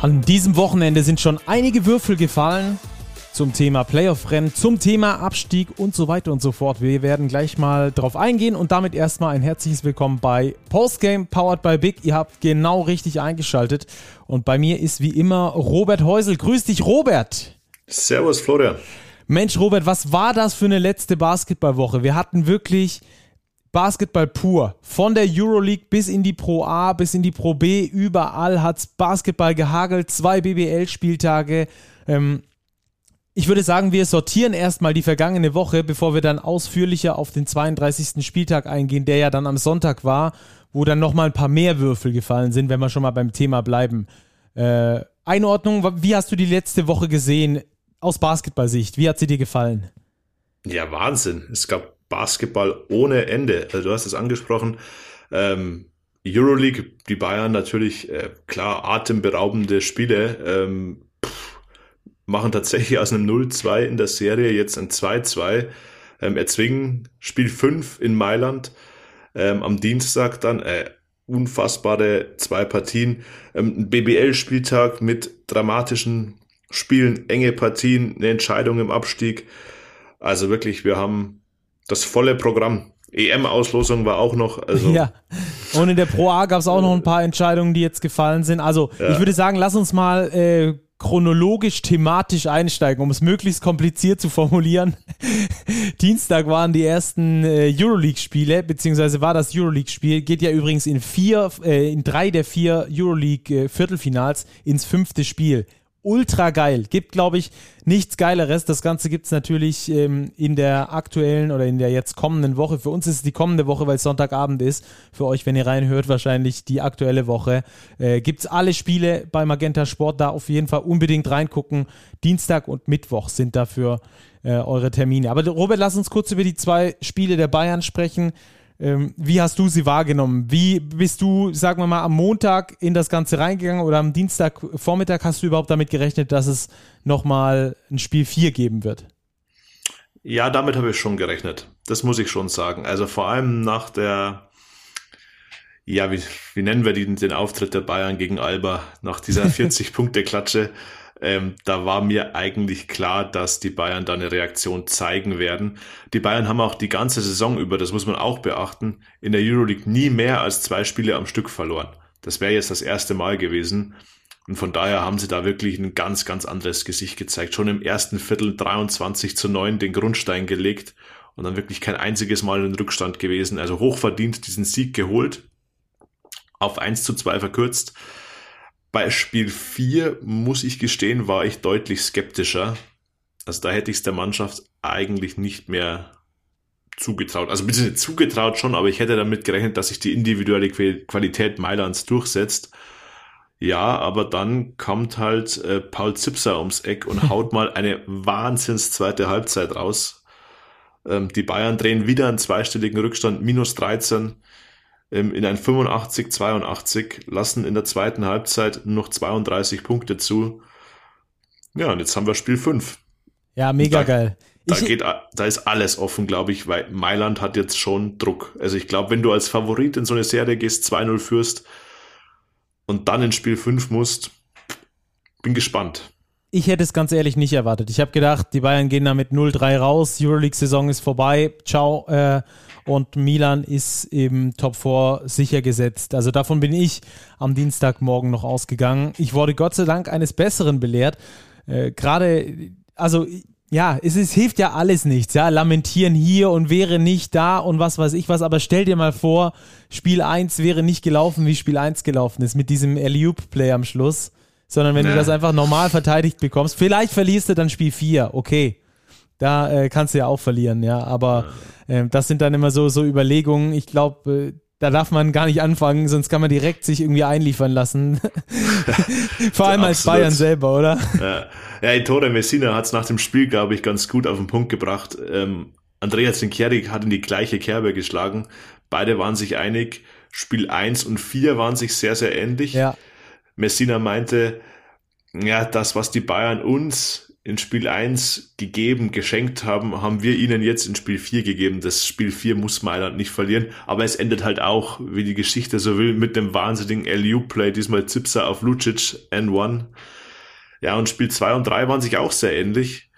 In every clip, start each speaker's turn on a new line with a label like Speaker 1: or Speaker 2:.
Speaker 1: An diesem Wochenende sind schon einige Würfel gefallen zum Thema Playoff-Rennen, zum Thema Abstieg und so weiter und so fort. Wir werden gleich mal drauf eingehen und damit erstmal ein herzliches Willkommen bei Postgame Powered by Big. Ihr habt genau richtig eingeschaltet und bei mir ist wie immer Robert Häusel. Grüß dich, Robert.
Speaker 2: Servus, Florian.
Speaker 1: Mensch, Robert, was war das für eine letzte Basketballwoche? Wir hatten wirklich Basketball pur. Von der Euroleague bis in die Pro A, bis in die Pro B, überall hat es Basketball gehagelt. Zwei BBL-Spieltage. Ähm, ich würde sagen, wir sortieren erstmal die vergangene Woche, bevor wir dann ausführlicher auf den 32. Spieltag eingehen, der ja dann am Sonntag war, wo dann nochmal ein paar mehr Würfel gefallen sind, wenn wir schon mal beim Thema bleiben. Äh, Einordnung, wie hast du die letzte Woche gesehen aus Basketballsicht? Wie hat sie dir gefallen?
Speaker 2: Ja, Wahnsinn. Es gab Basketball ohne Ende. Also du hast es angesprochen. Ähm, Euroleague, die Bayern natürlich, äh, klar, atemberaubende Spiele. Ähm, pff, machen tatsächlich aus einem 0-2 in der Serie jetzt ein 2-2. Ähm, erzwingen Spiel 5 in Mailand. Ähm, am Dienstag dann äh, unfassbare zwei Partien. Ähm, ein BBL-Spieltag mit dramatischen Spielen, enge Partien, eine Entscheidung im Abstieg. Also wirklich, wir haben das volle Programm. EM-Auslosung war auch noch. Also
Speaker 1: ja. Und in der Pro A gab es auch noch ein paar Entscheidungen, die jetzt gefallen sind. Also ja. ich würde sagen, lass uns mal äh, chronologisch, thematisch einsteigen, um es möglichst kompliziert zu formulieren. Dienstag waren die ersten äh, Euroleague-Spiele, beziehungsweise war das Euroleague-Spiel, geht ja übrigens in vier, äh, in drei der vier Euroleague-Viertelfinals äh, ins fünfte Spiel ultra geil. Gibt, glaube ich, nichts Geileres. Das Ganze gibt es natürlich ähm, in der aktuellen oder in der jetzt kommenden Woche. Für uns ist es die kommende Woche, weil es Sonntagabend ist. Für euch, wenn ihr reinhört, wahrscheinlich die aktuelle Woche. Äh, gibt es alle Spiele bei Magenta Sport. Da auf jeden Fall unbedingt reingucken. Dienstag und Mittwoch sind dafür äh, eure Termine. Aber Robert, lass uns kurz über die zwei Spiele der Bayern sprechen. Ähm, wie hast du sie wahrgenommen? Wie bist du, sagen wir mal, am Montag in das Ganze reingegangen oder am Dienstagvormittag hast du überhaupt damit gerechnet, dass es nochmal ein Spiel 4 geben wird?
Speaker 2: Ja, damit habe ich schon gerechnet. Das muss ich schon sagen. Also vor allem nach der, ja, wie, wie nennen wir den, den Auftritt der Bayern gegen Alba, nach dieser 40-Punkte-Klatsche. Ähm, da war mir eigentlich klar, dass die Bayern da eine Reaktion zeigen werden. Die Bayern haben auch die ganze Saison über, das muss man auch beachten, in der Euroleague nie mehr als zwei Spiele am Stück verloren. Das wäre jetzt das erste Mal gewesen. Und von daher haben sie da wirklich ein ganz, ganz anderes Gesicht gezeigt. Schon im ersten Viertel 23 zu 9 den Grundstein gelegt und dann wirklich kein einziges Mal in Rückstand gewesen. Also hochverdient diesen Sieg geholt, auf 1 zu 2 verkürzt. Bei Spiel 4, muss ich gestehen, war ich deutlich skeptischer. Also da hätte ich es der Mannschaft eigentlich nicht mehr zugetraut. Also bitte zugetraut schon, aber ich hätte damit gerechnet, dass sich die individuelle Qualität Mailands durchsetzt. Ja, aber dann kommt halt äh, Paul Zipser ums Eck und haut mal eine Wahnsinns zweite Halbzeit raus. Ähm, die Bayern drehen wieder einen zweistelligen Rückstand, minus 13 ähm, in ein 85, 82, lassen in der zweiten Halbzeit noch 32 Punkte zu. Ja, und jetzt haben wir Spiel 5.
Speaker 1: Ja, mega da, geil.
Speaker 2: Da, geht, da ist alles offen, glaube ich, weil Mailand hat jetzt schon Druck. Also ich glaube, wenn du als Favorit in so eine Serie gehst, 2-0 führst und dann in Spiel 5 musst, bin gespannt.
Speaker 1: Ich hätte es ganz ehrlich nicht erwartet. Ich habe gedacht, die Bayern gehen da mit 0-3 raus, Euroleague-Saison ist vorbei, ciao. Äh, und Milan ist im Top 4 sicher gesetzt. Also davon bin ich am Dienstagmorgen noch ausgegangen. Ich wurde Gott sei Dank eines Besseren belehrt. Äh, Gerade, also ja, es, es hilft ja alles nichts, ja, lamentieren hier und wäre nicht da und was weiß ich was, aber stell dir mal vor, Spiel 1 wäre nicht gelaufen, wie Spiel 1 gelaufen ist, mit diesem Alley-Play am Schluss, sondern wenn ja. du das einfach normal verteidigt bekommst, vielleicht verlierst du dann Spiel 4, okay, da äh, kannst du ja auch verlieren, ja. Aber äh, das sind dann immer so, so Überlegungen. Ich glaube, äh, da darf man gar nicht anfangen, sonst kann man direkt sich irgendwie einliefern lassen. Vor allem als Bayern selber, oder?
Speaker 2: Ja, ja Ettore Messina hat es nach dem Spiel, glaube ich, ganz gut auf den Punkt gebracht. Ähm, Andreas Zinkierig hat in die gleiche Kerbe geschlagen. Beide waren sich einig. Spiel 1 und 4 waren sich sehr, sehr ähnlich. Ja. Messina meinte, ja, das, was die Bayern uns in Spiel 1 gegeben, geschenkt haben, haben wir ihnen jetzt in Spiel 4 gegeben. Das Spiel 4 muss Mailand nicht verlieren, aber es endet halt auch, wie die Geschichte so will, mit dem wahnsinnigen LU-Play, diesmal Zipser auf Lucic N1. Ja, und Spiel 2 und 3 waren sich auch sehr ähnlich.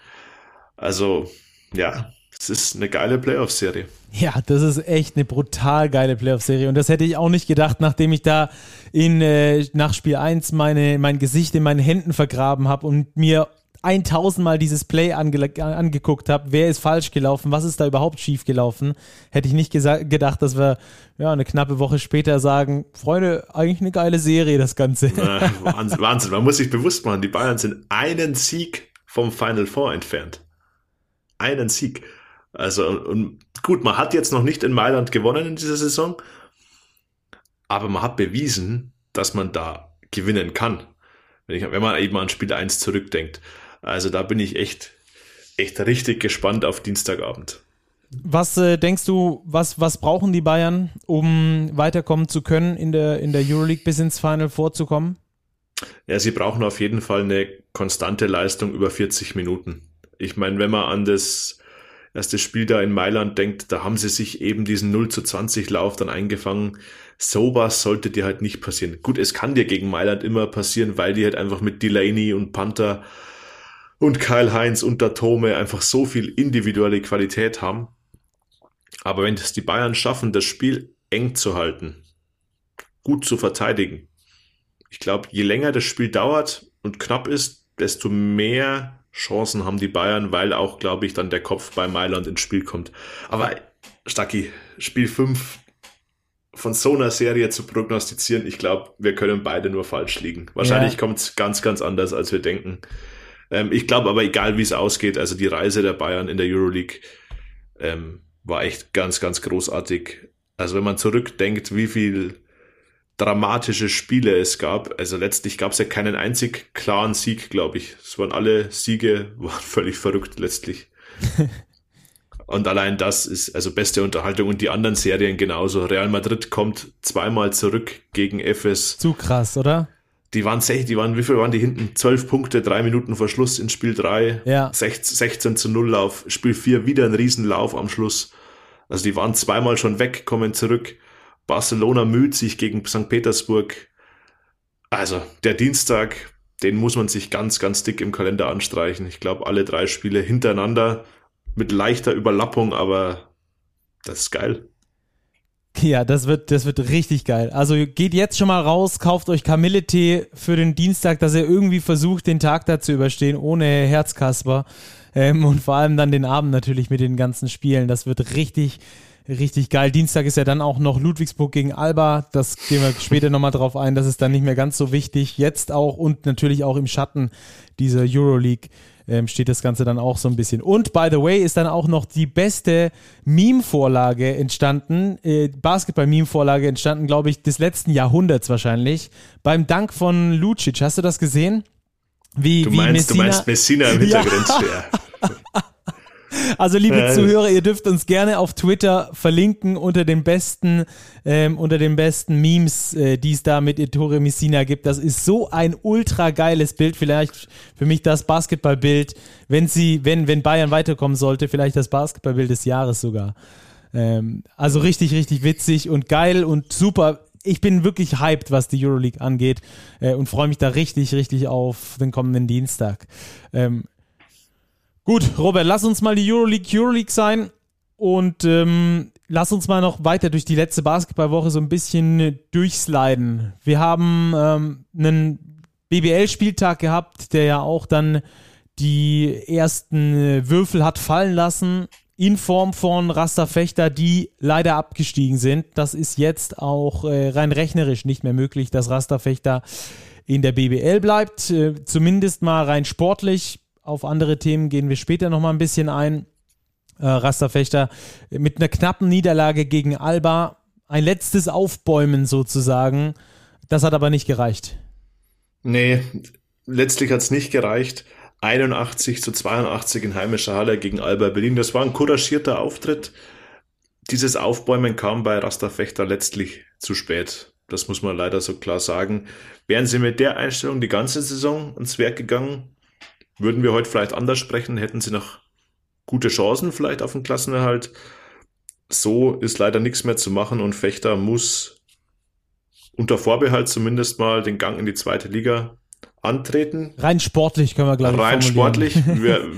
Speaker 2: Also, ja, es ist eine geile Playoff-Serie.
Speaker 1: Ja, das ist echt eine brutal geile Playoff-Serie. Und das hätte ich auch nicht gedacht, nachdem ich da in, äh, nach Spiel 1 meine, mein Gesicht in meinen Händen vergraben habe und mir 1000 Mal dieses Play ange angeguckt habe, wer ist falsch gelaufen, was ist da überhaupt schief gelaufen, hätte ich nicht gedacht, dass wir ja eine knappe Woche später sagen, Freunde, eigentlich eine geile Serie, das Ganze.
Speaker 2: Ja, Wahnsinn, Wahnsinn, man muss sich bewusst machen, die Bayern sind einen Sieg vom Final Four entfernt. Einen Sieg. Also, und gut, man hat jetzt noch nicht in Mailand gewonnen in dieser Saison, aber man hat bewiesen, dass man da gewinnen kann. Wenn, wenn man eben an Spiel 1 zurückdenkt. Also da bin ich echt, echt richtig gespannt auf Dienstagabend.
Speaker 1: Was äh, denkst du, was, was brauchen die Bayern, um weiterkommen zu können in der, in der Euroleague bis ins Final vorzukommen?
Speaker 2: Ja, sie brauchen auf jeden Fall eine konstante Leistung über 40 Minuten. Ich meine, wenn man an das erste Spiel da in Mailand denkt, da haben sie sich eben diesen 0 zu 20 Lauf dann eingefangen. Sowas sollte dir halt nicht passieren. Gut, es kann dir gegen Mailand immer passieren, weil die halt einfach mit Delaney und Panther und Kyle Heinz und Datome einfach so viel individuelle Qualität haben. Aber wenn es die Bayern schaffen, das Spiel eng zu halten, gut zu verteidigen, ich glaube, je länger das Spiel dauert und knapp ist, desto mehr Chancen haben die Bayern, weil auch, glaube ich, dann der Kopf bei Mailand ins Spiel kommt. Aber Stacki, Spiel 5 von so einer Serie zu prognostizieren, ich glaube, wir können beide nur falsch liegen. Wahrscheinlich ja. kommt es ganz, ganz anders, als wir denken. Ähm, ich glaube aber, egal wie es ausgeht, also die Reise der Bayern in der Euroleague ähm, war echt ganz, ganz großartig. Also wenn man zurückdenkt, wie viel dramatische Spiele es gab, also letztlich gab es ja keinen einzig klaren Sieg, glaube ich. Es waren alle Siege, waren völlig verrückt letztlich. Und allein das ist also beste Unterhaltung und die anderen Serien genauso. Real Madrid kommt zweimal zurück gegen FS.
Speaker 1: Zu krass, oder?
Speaker 2: Die waren, die waren, wie viel waren die hinten? Zwölf Punkte, drei Minuten vor Schluss in Spiel 3.
Speaker 1: Ja.
Speaker 2: 16 zu 0 Lauf. Spiel 4 wieder ein Riesenlauf am Schluss. Also die waren zweimal schon weg, kommen zurück. Barcelona müht sich gegen St. Petersburg. Also der Dienstag, den muss man sich ganz, ganz dick im Kalender anstreichen. Ich glaube, alle drei Spiele hintereinander mit leichter Überlappung, aber das ist geil.
Speaker 1: Ja, das wird, das wird richtig geil. Also geht jetzt schon mal raus, kauft euch Kamille-Tee für den Dienstag, dass ihr irgendwie versucht, den Tag da zu überstehen, ohne Herzkasper. Ähm, und vor allem dann den Abend natürlich mit den ganzen Spielen. Das wird richtig, richtig geil. Dienstag ist ja dann auch noch Ludwigsburg gegen Alba. Das gehen wir später nochmal drauf ein. Das ist dann nicht mehr ganz so wichtig. Jetzt auch und natürlich auch im Schatten dieser Euroleague ähm, steht das Ganze dann auch so ein bisschen. Und by the way ist dann auch noch die beste Meme-Vorlage entstanden, äh, Basketball-Meme-Vorlage entstanden, glaube ich, des letzten Jahrhunderts wahrscheinlich, beim Dank von Lucic. Hast du das gesehen?
Speaker 2: Wie, du, meinst, wie Messina, du meinst Messina im Hintergrund. Ja.
Speaker 1: Also liebe äh. Zuhörer, ihr dürft uns gerne auf Twitter verlinken unter den besten, ähm, unter den besten Memes, äh, die es da mit Ettore Messina gibt. Das ist so ein ultra geiles Bild. Vielleicht für mich das Basketballbild, wenn sie, wenn, wenn Bayern weiterkommen sollte, vielleicht das Basketballbild des Jahres sogar. Ähm, also richtig, richtig witzig und geil und super ich bin wirklich hyped, was die Euroleague angeht äh, und freue mich da richtig, richtig auf den kommenden Dienstag. Ähm, Gut, Robert, lass uns mal die Euroleague Euroleague sein und ähm, lass uns mal noch weiter durch die letzte Basketballwoche so ein bisschen durchsliden. Wir haben ähm, einen BBL-Spieltag gehabt, der ja auch dann die ersten äh, Würfel hat fallen lassen in Form von Rasterfechter, die leider abgestiegen sind. Das ist jetzt auch äh, rein rechnerisch nicht mehr möglich, dass Rasterfechter in der BBL bleibt. Äh, zumindest mal rein sportlich auf andere Themen gehen wir später nochmal ein bisschen ein. Äh, Rasterfechter mit einer knappen Niederlage gegen Alba. Ein letztes Aufbäumen sozusagen. Das hat aber nicht gereicht.
Speaker 2: Nee, letztlich hat es nicht gereicht. 81 zu 82 in heimischer Halle gegen Alba Berlin. Das war ein couragierter Auftritt. Dieses Aufbäumen kam bei Rasterfechter letztlich zu spät. Das muss man leider so klar sagen. Wären sie mit der Einstellung die ganze Saison ins Werk gegangen, würden wir heute vielleicht anders sprechen, hätten sie noch gute Chancen vielleicht auf den Klassenerhalt. So ist leider nichts mehr zu machen und Fechter muss unter Vorbehalt zumindest mal den Gang in die zweite Liga antreten.
Speaker 1: Rein sportlich können wir gleich
Speaker 2: Rein sportlich. Wir,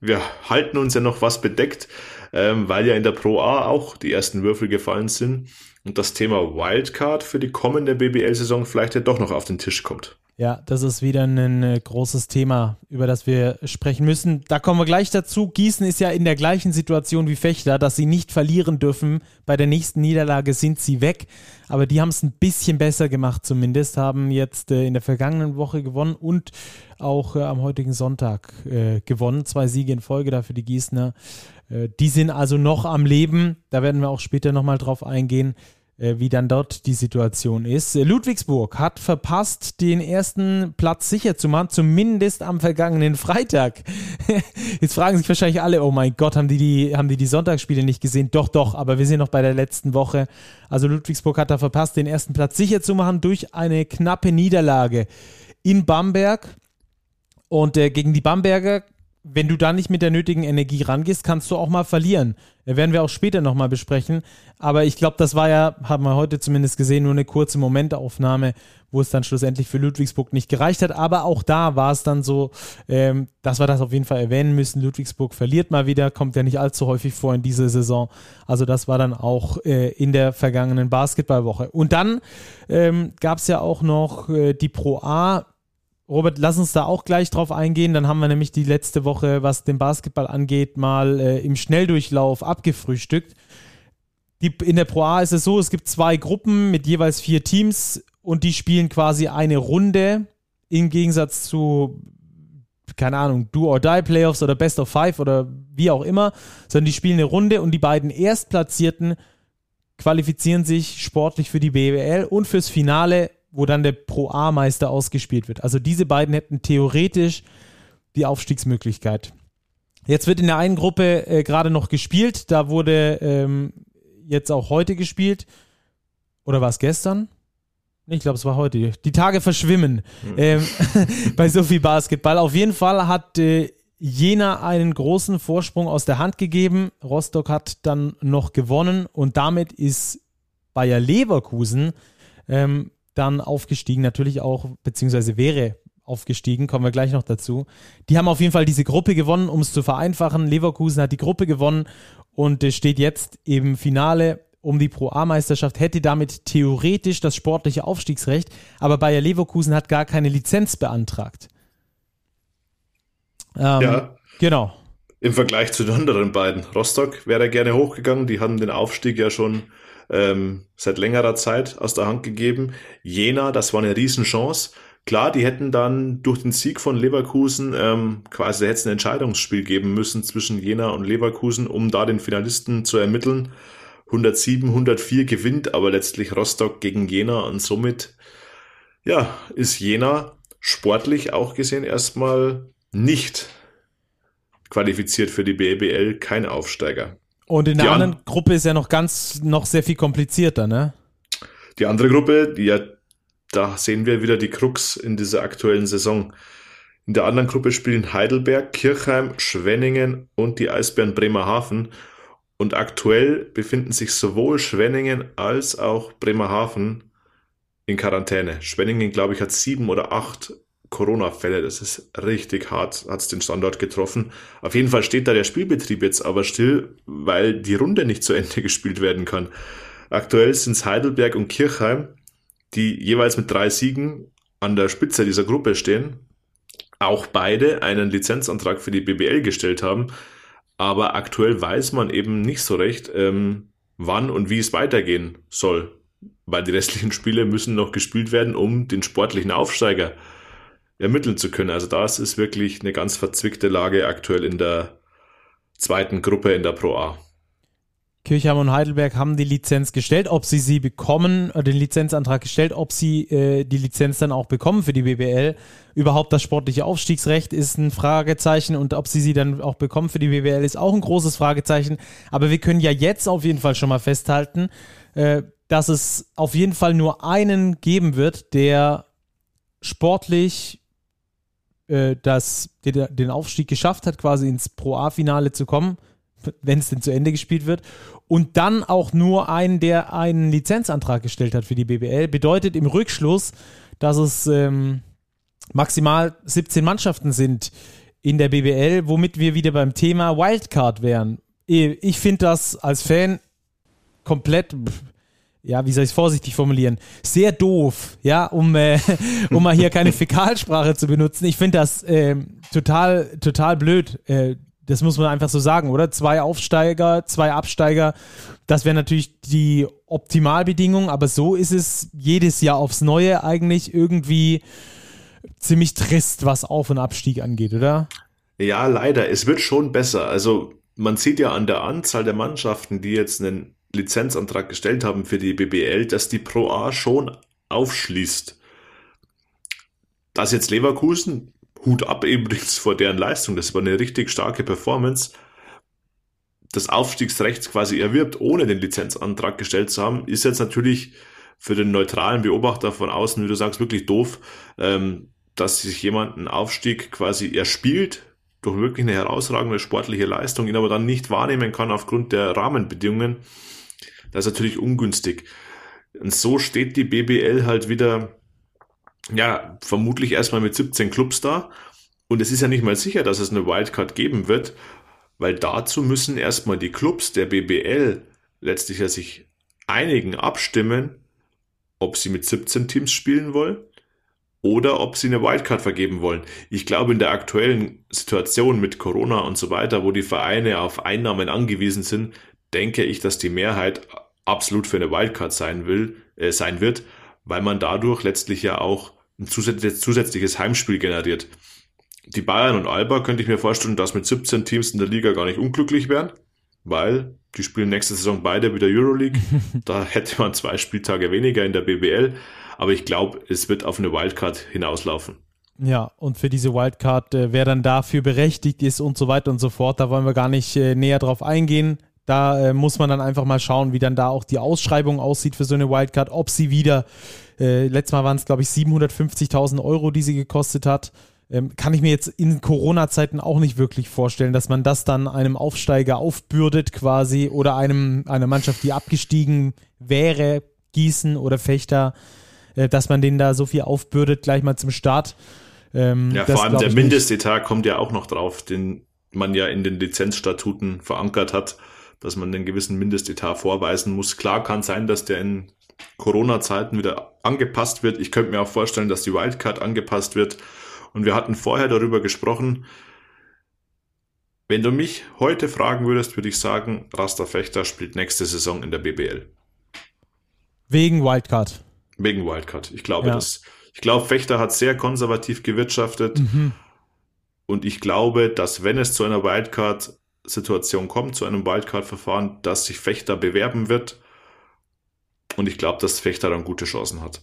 Speaker 2: wir halten uns ja noch was bedeckt, ähm, weil ja in der Pro A auch die ersten Würfel gefallen sind und das Thema Wildcard für die kommende BBL-Saison vielleicht ja doch noch auf den Tisch kommt.
Speaker 1: Ja, das ist wieder ein äh, großes Thema, über das wir sprechen müssen. Da kommen wir gleich dazu. Gießen ist ja in der gleichen Situation wie Fechter, dass sie nicht verlieren dürfen. Bei der nächsten Niederlage sind sie weg. Aber die haben es ein bisschen besser gemacht zumindest, haben jetzt äh, in der vergangenen Woche gewonnen und auch äh, am heutigen Sonntag äh, gewonnen. Zwei Siege in Folge dafür die Gießener. Äh, die sind also noch am Leben. Da werden wir auch später nochmal drauf eingehen. Äh, wie dann dort die Situation ist. Ludwigsburg hat verpasst, den ersten Platz sicher zu machen, zumindest am vergangenen Freitag. Jetzt fragen sich wahrscheinlich alle, oh mein Gott, haben die die, haben die, die Sonntagsspiele nicht gesehen? Doch, doch, aber wir sind noch bei der letzten Woche. Also Ludwigsburg hat da verpasst, den ersten Platz sicher zu machen durch eine knappe Niederlage in Bamberg. Und äh, gegen die Bamberger wenn du da nicht mit der nötigen Energie rangehst, kannst du auch mal verlieren. Das werden wir auch später nochmal besprechen. Aber ich glaube, das war ja, haben wir heute zumindest gesehen, nur eine kurze Momentaufnahme, wo es dann schlussendlich für Ludwigsburg nicht gereicht hat. Aber auch da war es dann so, ähm, dass wir das auf jeden Fall erwähnen müssen. Ludwigsburg verliert mal wieder, kommt ja nicht allzu häufig vor in dieser Saison. Also das war dann auch äh, in der vergangenen Basketballwoche. Und dann ähm, gab es ja auch noch äh, die Pro A Robert, lass uns da auch gleich drauf eingehen. Dann haben wir nämlich die letzte Woche, was den Basketball angeht, mal äh, im Schnelldurchlauf abgefrühstückt. Die, in der Pro A ist es so, es gibt zwei Gruppen mit jeweils vier Teams und die spielen quasi eine Runde im Gegensatz zu, keine Ahnung, Do or Die Playoffs oder Best of Five oder wie auch immer, sondern die spielen eine Runde und die beiden Erstplatzierten qualifizieren sich sportlich für die BWL und fürs Finale wo dann der Pro A-Meister ausgespielt wird. Also diese beiden hätten theoretisch die Aufstiegsmöglichkeit. Jetzt wird in der einen Gruppe äh, gerade noch gespielt. Da wurde ähm, jetzt auch heute gespielt. Oder war es gestern? Ich glaube, es war heute. Die Tage verschwimmen mhm. ähm, bei so viel Basketball. Auf jeden Fall hat äh, Jena einen großen Vorsprung aus der Hand gegeben. Rostock hat dann noch gewonnen und damit ist Bayer Leverkusen ähm, dann aufgestiegen, natürlich auch, beziehungsweise wäre aufgestiegen, kommen wir gleich noch dazu. Die haben auf jeden Fall diese Gruppe gewonnen, um es zu vereinfachen. Leverkusen hat die Gruppe gewonnen und steht jetzt im Finale um die Pro A-Meisterschaft, hätte damit theoretisch das sportliche Aufstiegsrecht, aber Bayer Leverkusen hat gar keine Lizenz beantragt.
Speaker 2: Ähm, ja. Genau. Im Vergleich zu den anderen beiden. Rostock wäre gerne hochgegangen, die haben den Aufstieg ja schon ähm, seit längerer Zeit aus der Hand gegeben. Jena, das war eine Riesenchance. Klar, die hätten dann durch den Sieg von Leverkusen ähm, quasi hätte es ein Entscheidungsspiel geben müssen zwischen Jena und Leverkusen, um da den Finalisten zu ermitteln. 107, 104 gewinnt aber letztlich Rostock gegen Jena und somit ja, ist Jena sportlich auch gesehen erstmal nicht qualifiziert für die BBL, kein Aufsteiger.
Speaker 1: Und in der anderen an Gruppe ist ja noch ganz, noch sehr viel komplizierter, ne?
Speaker 2: Die andere Gruppe, ja, da sehen wir wieder die Krux in dieser aktuellen Saison. In der anderen Gruppe spielen Heidelberg, Kirchheim, Schwenningen und die Eisbären Bremerhaven. Und aktuell befinden sich sowohl Schwenningen als auch Bremerhaven in Quarantäne. Schwenningen, glaube ich, hat sieben oder acht Corona-Fälle. Das ist richtig hart, hat es den Standort getroffen. Auf jeden Fall steht da der Spielbetrieb jetzt aber still, weil die Runde nicht zu Ende gespielt werden kann. Aktuell sind es Heidelberg und Kirchheim, die jeweils mit drei Siegen an der Spitze dieser Gruppe stehen. Auch beide einen Lizenzantrag für die BBL gestellt haben. Aber aktuell weiß man eben nicht so recht, ähm, wann und wie es weitergehen soll. Weil die restlichen Spiele müssen noch gespielt werden, um den sportlichen Aufsteiger ermitteln zu können. Also das ist wirklich eine ganz verzwickte Lage aktuell in der zweiten Gruppe in der Pro A.
Speaker 1: Kirchheim und Heidelberg haben die Lizenz gestellt, ob sie sie bekommen, äh, den Lizenzantrag gestellt, ob sie äh, die Lizenz dann auch bekommen für die BBL. Überhaupt das sportliche Aufstiegsrecht ist ein Fragezeichen und ob sie sie dann auch bekommen für die BBL ist auch ein großes Fragezeichen. Aber wir können ja jetzt auf jeden Fall schon mal festhalten, äh, dass es auf jeden Fall nur einen geben wird, der sportlich äh, das, den Aufstieg geschafft hat, quasi ins Pro A-Finale zu kommen, wenn es denn zu Ende gespielt wird. Und dann auch nur einen, der einen Lizenzantrag gestellt hat für die BBL. Bedeutet im Rückschluss, dass es ähm, maximal 17 Mannschaften sind in der BBL, womit wir wieder beim Thema Wildcard wären. Ich finde das als Fan komplett ja, wie soll ich es vorsichtig formulieren, sehr doof, ja, um, äh, um mal hier keine Fäkalsprache zu benutzen. Ich finde das äh, total, total blöd. Äh, das muss man einfach so sagen, oder? Zwei Aufsteiger, zwei Absteiger, das wäre natürlich die Optimalbedingung, aber so ist es jedes Jahr aufs Neue eigentlich irgendwie ziemlich trist, was Auf- und Abstieg angeht, oder?
Speaker 2: Ja, leider. Es wird schon besser. Also man sieht ja an der Anzahl der Mannschaften, die jetzt einen Lizenzantrag gestellt haben für die BBL, dass die Pro A schon aufschließt. Dass jetzt Leverkusen, Hut ab übrigens vor deren Leistung, das war eine richtig starke Performance, das Aufstiegsrecht quasi erwirbt, ohne den Lizenzantrag gestellt zu haben, ist jetzt natürlich für den neutralen Beobachter von außen, wie du sagst, wirklich doof, ähm, dass sich jemand einen Aufstieg quasi erspielt, durch wirklich eine herausragende sportliche Leistung, ihn aber dann nicht wahrnehmen kann aufgrund der Rahmenbedingungen. Das ist natürlich ungünstig. Und so steht die BBL halt wieder, ja, vermutlich erstmal mit 17 Clubs da. Und es ist ja nicht mal sicher, dass es eine Wildcard geben wird, weil dazu müssen erstmal die Clubs der BBL letztlich ja sich einigen, abstimmen, ob sie mit 17 Teams spielen wollen oder ob sie eine Wildcard vergeben wollen. Ich glaube, in der aktuellen Situation mit Corona und so weiter, wo die Vereine auf Einnahmen angewiesen sind, denke ich, dass die Mehrheit absolut für eine Wildcard sein will, äh, sein wird, weil man dadurch letztlich ja auch ein zusätzliches, Heimspiel generiert. Die Bayern und Alba könnte ich mir vorstellen, dass mit 17 Teams in der Liga gar nicht unglücklich wären, weil die spielen nächste Saison beide wieder Euroleague. da hätte man zwei Spieltage weniger in der BBL, aber ich glaube, es wird auf eine Wildcard hinauslaufen.
Speaker 1: Ja, und für diese Wildcard, äh, wer dann dafür berechtigt ist und so weiter und so fort, da wollen wir gar nicht äh, näher drauf eingehen. Da äh, muss man dann einfach mal schauen, wie dann da auch die Ausschreibung aussieht für so eine Wildcard, ob sie wieder, äh, letztes Mal waren es glaube ich 750.000 Euro, die sie gekostet hat. Ähm, kann ich mir jetzt in Corona-Zeiten auch nicht wirklich vorstellen, dass man das dann einem Aufsteiger aufbürdet quasi oder einem einer Mannschaft, die abgestiegen wäre, Gießen oder Fechter, äh, dass man denen da so viel aufbürdet gleich mal zum Start.
Speaker 2: Ähm, ja, vor allem der Mindestetat kommt ja auch noch drauf, den man ja in den Lizenzstatuten verankert hat dass man einen gewissen Mindestetat vorweisen muss. Klar kann sein, dass der in Corona-Zeiten wieder angepasst wird. Ich könnte mir auch vorstellen, dass die Wildcard angepasst wird. Und wir hatten vorher darüber gesprochen. Wenn du mich heute fragen würdest, würde ich sagen, Rasta Fechter spielt nächste Saison in der BBL.
Speaker 1: Wegen Wildcard.
Speaker 2: Wegen Wildcard. Ich glaube, ja. das, ich glaube, Fechter hat sehr konservativ gewirtschaftet. Mhm. Und ich glaube, dass wenn es zu einer Wildcard Situation kommt, zu einem Wildcard-Verfahren, dass sich Fechter bewerben wird. Und ich glaube, dass Fechter dann gute Chancen hat.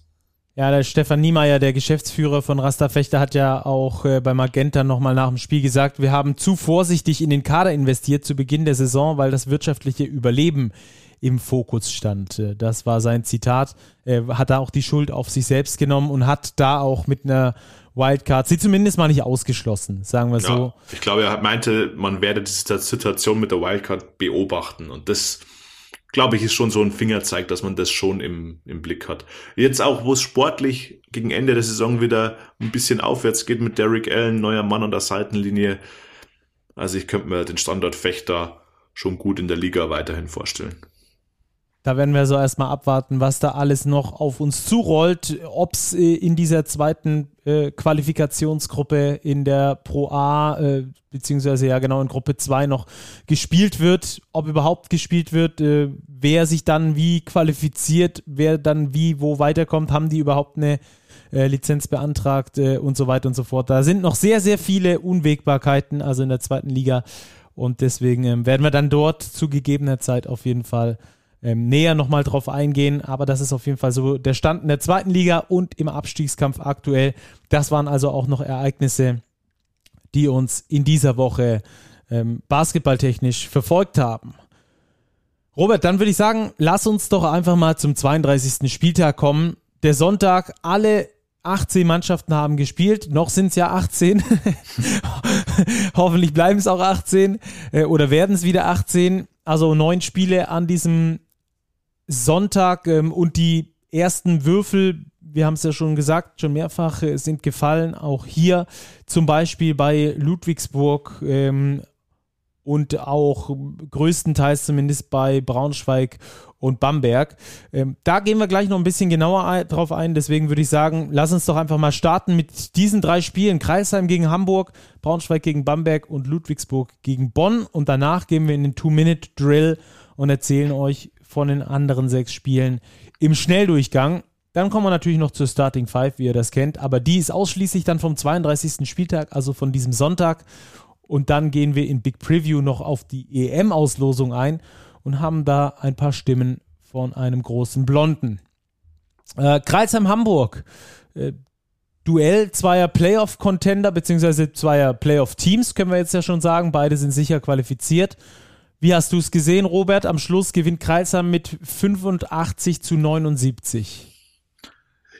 Speaker 1: Ja, der Stefan Niemeyer, der Geschäftsführer von Rasta Fechter, hat ja auch äh, bei Magenta nochmal nach dem Spiel gesagt, wir haben zu vorsichtig in den Kader investiert zu Beginn der Saison, weil das wirtschaftliche Überleben im Fokus stand. Äh, das war sein Zitat. Er hat da auch die Schuld auf sich selbst genommen und hat da auch mit einer Wildcard, sie zumindest mal nicht ausgeschlossen, sagen wir ja, so.
Speaker 2: Ich glaube, er meinte, man werde diese Situation mit der Wildcard beobachten und das, glaube ich, ist schon so ein Fingerzeig, dass man das schon im, im Blick hat. Jetzt auch, wo es sportlich gegen Ende der Saison wieder ein bisschen aufwärts geht mit Derrick Allen, neuer Mann an der Seitenlinie. Also ich könnte mir den Standort Fechter schon gut in der Liga weiterhin vorstellen.
Speaker 1: Da werden wir so erstmal abwarten, was da alles noch auf uns zurollt, ob es äh, in dieser zweiten äh, Qualifikationsgruppe in der Pro A, äh, beziehungsweise ja genau in Gruppe 2 noch gespielt wird, ob überhaupt gespielt wird, äh, wer sich dann wie qualifiziert, wer dann wie wo weiterkommt, haben die überhaupt eine äh, Lizenz beantragt äh, und so weiter und so fort. Da sind noch sehr, sehr viele Unwägbarkeiten, also in der zweiten Liga. Und deswegen ähm, werden wir dann dort zu gegebener Zeit auf jeden Fall ähm, näher nochmal drauf eingehen. Aber das ist auf jeden Fall so der Stand in der zweiten Liga und im Abstiegskampf aktuell. Das waren also auch noch Ereignisse, die uns in dieser Woche ähm, basketballtechnisch verfolgt haben. Robert, dann würde ich sagen, lass uns doch einfach mal zum 32. Spieltag kommen. Der Sonntag, alle 18 Mannschaften haben gespielt. Noch sind es ja 18. Hoffentlich bleiben es auch 18 äh, oder werden es wieder 18. Also neun Spiele an diesem Sonntag ähm, und die ersten Würfel, wir haben es ja schon gesagt, schon mehrfach äh, sind gefallen. Auch hier zum Beispiel bei Ludwigsburg ähm, und auch größtenteils zumindest bei Braunschweig und Bamberg. Ähm, da gehen wir gleich noch ein bisschen genauer drauf ein. Deswegen würde ich sagen, lass uns doch einfach mal starten mit diesen drei Spielen. Kreisheim gegen Hamburg, Braunschweig gegen Bamberg und Ludwigsburg gegen Bonn. Und danach gehen wir in den Two-Minute-Drill und erzählen euch von den anderen sechs Spielen im Schnelldurchgang. Dann kommen wir natürlich noch zur Starting Five, wie ihr das kennt. Aber die ist ausschließlich dann vom 32. Spieltag, also von diesem Sonntag. Und dann gehen wir in Big Preview noch auf die EM-Auslosung ein und haben da ein paar Stimmen von einem großen Blonden. Äh, Kreisheim Hamburg. Äh, Duell zweier Playoff-Contender beziehungsweise zweier Playoff-Teams, können wir jetzt ja schon sagen. Beide sind sicher qualifiziert. Wie hast du es gesehen, Robert? Am Schluss gewinnt Kreisheim mit 85 zu 79.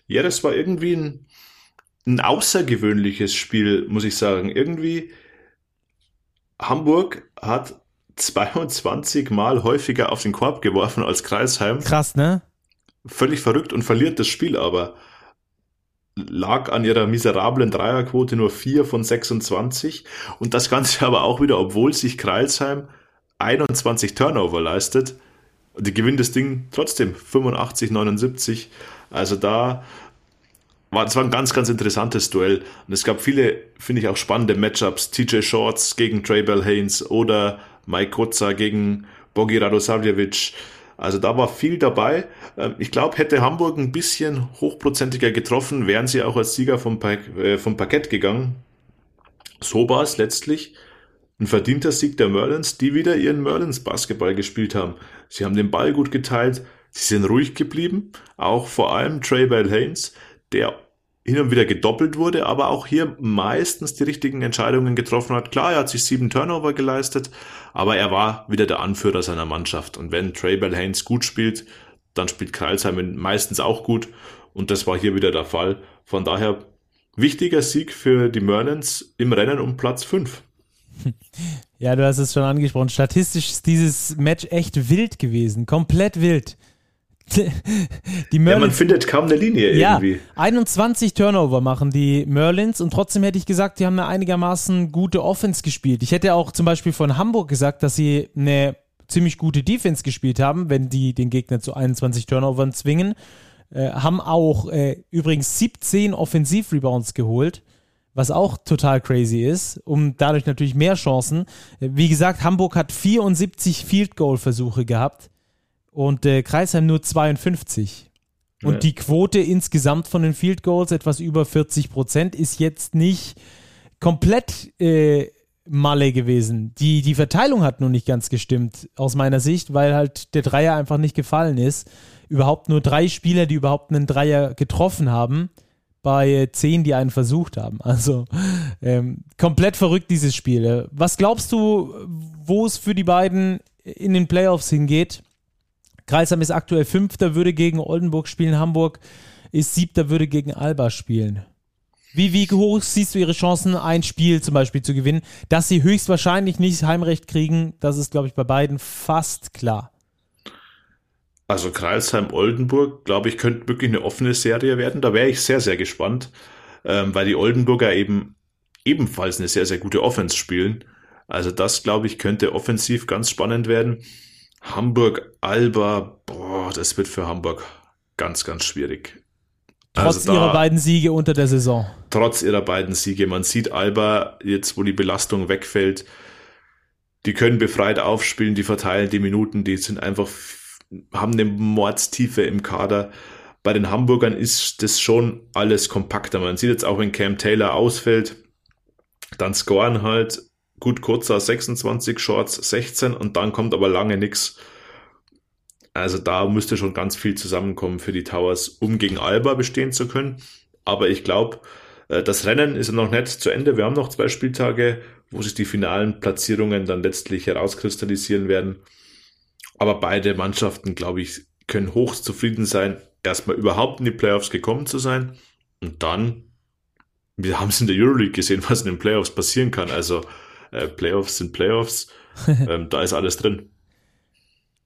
Speaker 2: Ja, das war irgendwie ein, ein außergewöhnliches Spiel, muss ich sagen. Irgendwie Hamburg hat 22 Mal häufiger auf den Korb geworfen als Kreisheim.
Speaker 1: Krass, ne?
Speaker 2: Völlig verrückt und verliert das Spiel aber. Lag an ihrer miserablen Dreierquote nur 4 von 26 und das Ganze aber auch wieder, obwohl sich Kreisheim 21 Turnover leistet. Die gewinnt das Ding trotzdem 85, 79. Also da war, es war ein ganz, ganz interessantes Duell. Und es gab viele, finde ich, auch spannende Matchups. TJ Shorts gegen Trey Bell Haynes oder Mike Kotza gegen Bogi Radosavljevic. Also da war viel dabei. Ähm, ich glaube, hätte Hamburg ein bisschen hochprozentiger getroffen, wären sie auch als Sieger vom, pa äh, vom Parkett gegangen. So war es letztlich. Ein verdienter Sieg der Merlins, die wieder ihren Merlins Basketball gespielt haben. Sie haben den Ball gut geteilt, sie sind ruhig geblieben, auch vor allem Trey Bell Haynes, der hin und wieder gedoppelt wurde, aber auch hier meistens die richtigen Entscheidungen getroffen hat. Klar, er hat sich sieben Turnover geleistet, aber er war wieder der Anführer seiner Mannschaft. Und wenn Trey Bell Haynes gut spielt, dann spielt Kreilsheim meistens auch gut. Und das war hier wieder der Fall. Von daher wichtiger Sieg für die Merlins im Rennen um Platz 5.
Speaker 1: Ja, du hast es schon angesprochen. Statistisch ist dieses Match echt wild gewesen. Komplett wild.
Speaker 2: die Merlins, ja, man findet kaum eine Linie
Speaker 1: ja, irgendwie. 21 Turnover machen die Merlins und trotzdem hätte ich gesagt, die haben eine einigermaßen gute Offense gespielt. Ich hätte auch zum Beispiel von Hamburg gesagt, dass sie eine ziemlich gute Defense gespielt haben, wenn die den Gegner zu 21 Turnovern zwingen. Äh, haben auch äh, übrigens 17 Offensiv-Rebounds geholt, was auch total crazy ist, um dadurch natürlich mehr Chancen. Wie gesagt, Hamburg hat 74 Field-Goal-Versuche gehabt und äh, Kreisheim nur 52. Und ja. die Quote insgesamt von den Field Goals, etwas über 40 Prozent, ist jetzt nicht komplett äh, Malle gewesen. Die, die Verteilung hat nur nicht ganz gestimmt, aus meiner Sicht, weil halt der Dreier einfach nicht gefallen ist. Überhaupt nur drei Spieler, die überhaupt einen Dreier getroffen haben, bei zehn, die einen versucht haben. Also ähm, komplett verrückt dieses Spiel. Was glaubst du, wo es für die beiden in den Playoffs hingeht? Kreisheim ist aktuell Fünfter, würde gegen Oldenburg spielen. Hamburg ist Siebter, würde gegen Alba spielen. Wie, wie hoch siehst du ihre Chancen, ein Spiel zum Beispiel zu gewinnen? Dass sie höchstwahrscheinlich nicht Heimrecht kriegen, das ist, glaube ich, bei beiden fast klar.
Speaker 2: Also Kreisheim-Oldenburg, glaube ich, könnte wirklich eine offene Serie werden. Da wäre ich sehr, sehr gespannt, ähm, weil die Oldenburger eben ebenfalls eine sehr, sehr gute Offense spielen. Also das, glaube ich, könnte offensiv ganz spannend werden. Hamburg, Alba, boah, das wird für Hamburg ganz, ganz schwierig.
Speaker 1: Trotz also ihrer beiden Siege unter der Saison.
Speaker 2: Trotz ihrer beiden Siege. Man sieht Alba jetzt, wo die Belastung wegfällt. Die können befreit aufspielen, die verteilen die Minuten, die sind einfach, haben eine Mordstiefe im Kader. Bei den Hamburgern ist das schon alles kompakter. Man sieht jetzt auch, wenn Cam Taylor ausfällt, dann scoren halt gut kurzer 26, Shorts 16 und dann kommt aber lange nichts. Also da müsste schon ganz viel zusammenkommen für die Towers, um gegen Alba bestehen zu können. Aber ich glaube, äh, das Rennen ist noch nicht zu Ende. Wir haben noch zwei Spieltage, wo sich die finalen Platzierungen dann letztlich herauskristallisieren werden. Aber beide Mannschaften, glaube ich, können hochst zufrieden sein, erstmal überhaupt in die Playoffs gekommen zu sein. Und dann, wir haben es in der Euroleague gesehen, was in den Playoffs passieren kann. Also äh, Playoffs sind Playoffs, ähm, da ist alles drin.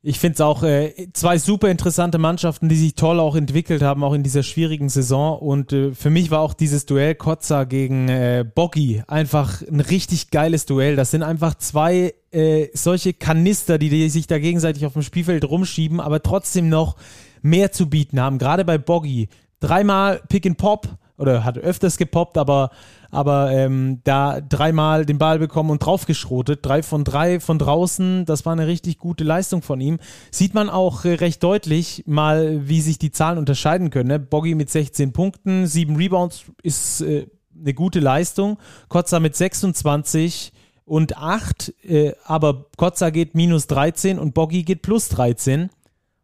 Speaker 1: Ich finde es auch äh, zwei super interessante Mannschaften, die sich toll auch entwickelt haben, auch in dieser schwierigen Saison. Und äh, für mich war auch dieses Duell Kotzer gegen äh, Boggy einfach ein richtig geiles Duell. Das sind einfach zwei äh, solche Kanister, die, die sich da gegenseitig auf dem Spielfeld rumschieben, aber trotzdem noch mehr zu bieten haben. Gerade bei Boggy. Dreimal Pick and Pop oder hat öfters gepoppt, aber aber ähm, da dreimal den Ball bekommen und draufgeschrotet. Drei von drei von draußen, das war eine richtig gute Leistung von ihm. Sieht man auch äh, recht deutlich mal, wie sich die Zahlen unterscheiden können. Ne? Boggy mit 16 Punkten, 7 Rebounds ist äh, eine gute Leistung. Kotzer mit 26 und 8, äh, aber Kotzer geht minus 13 und Boggy geht plus 13.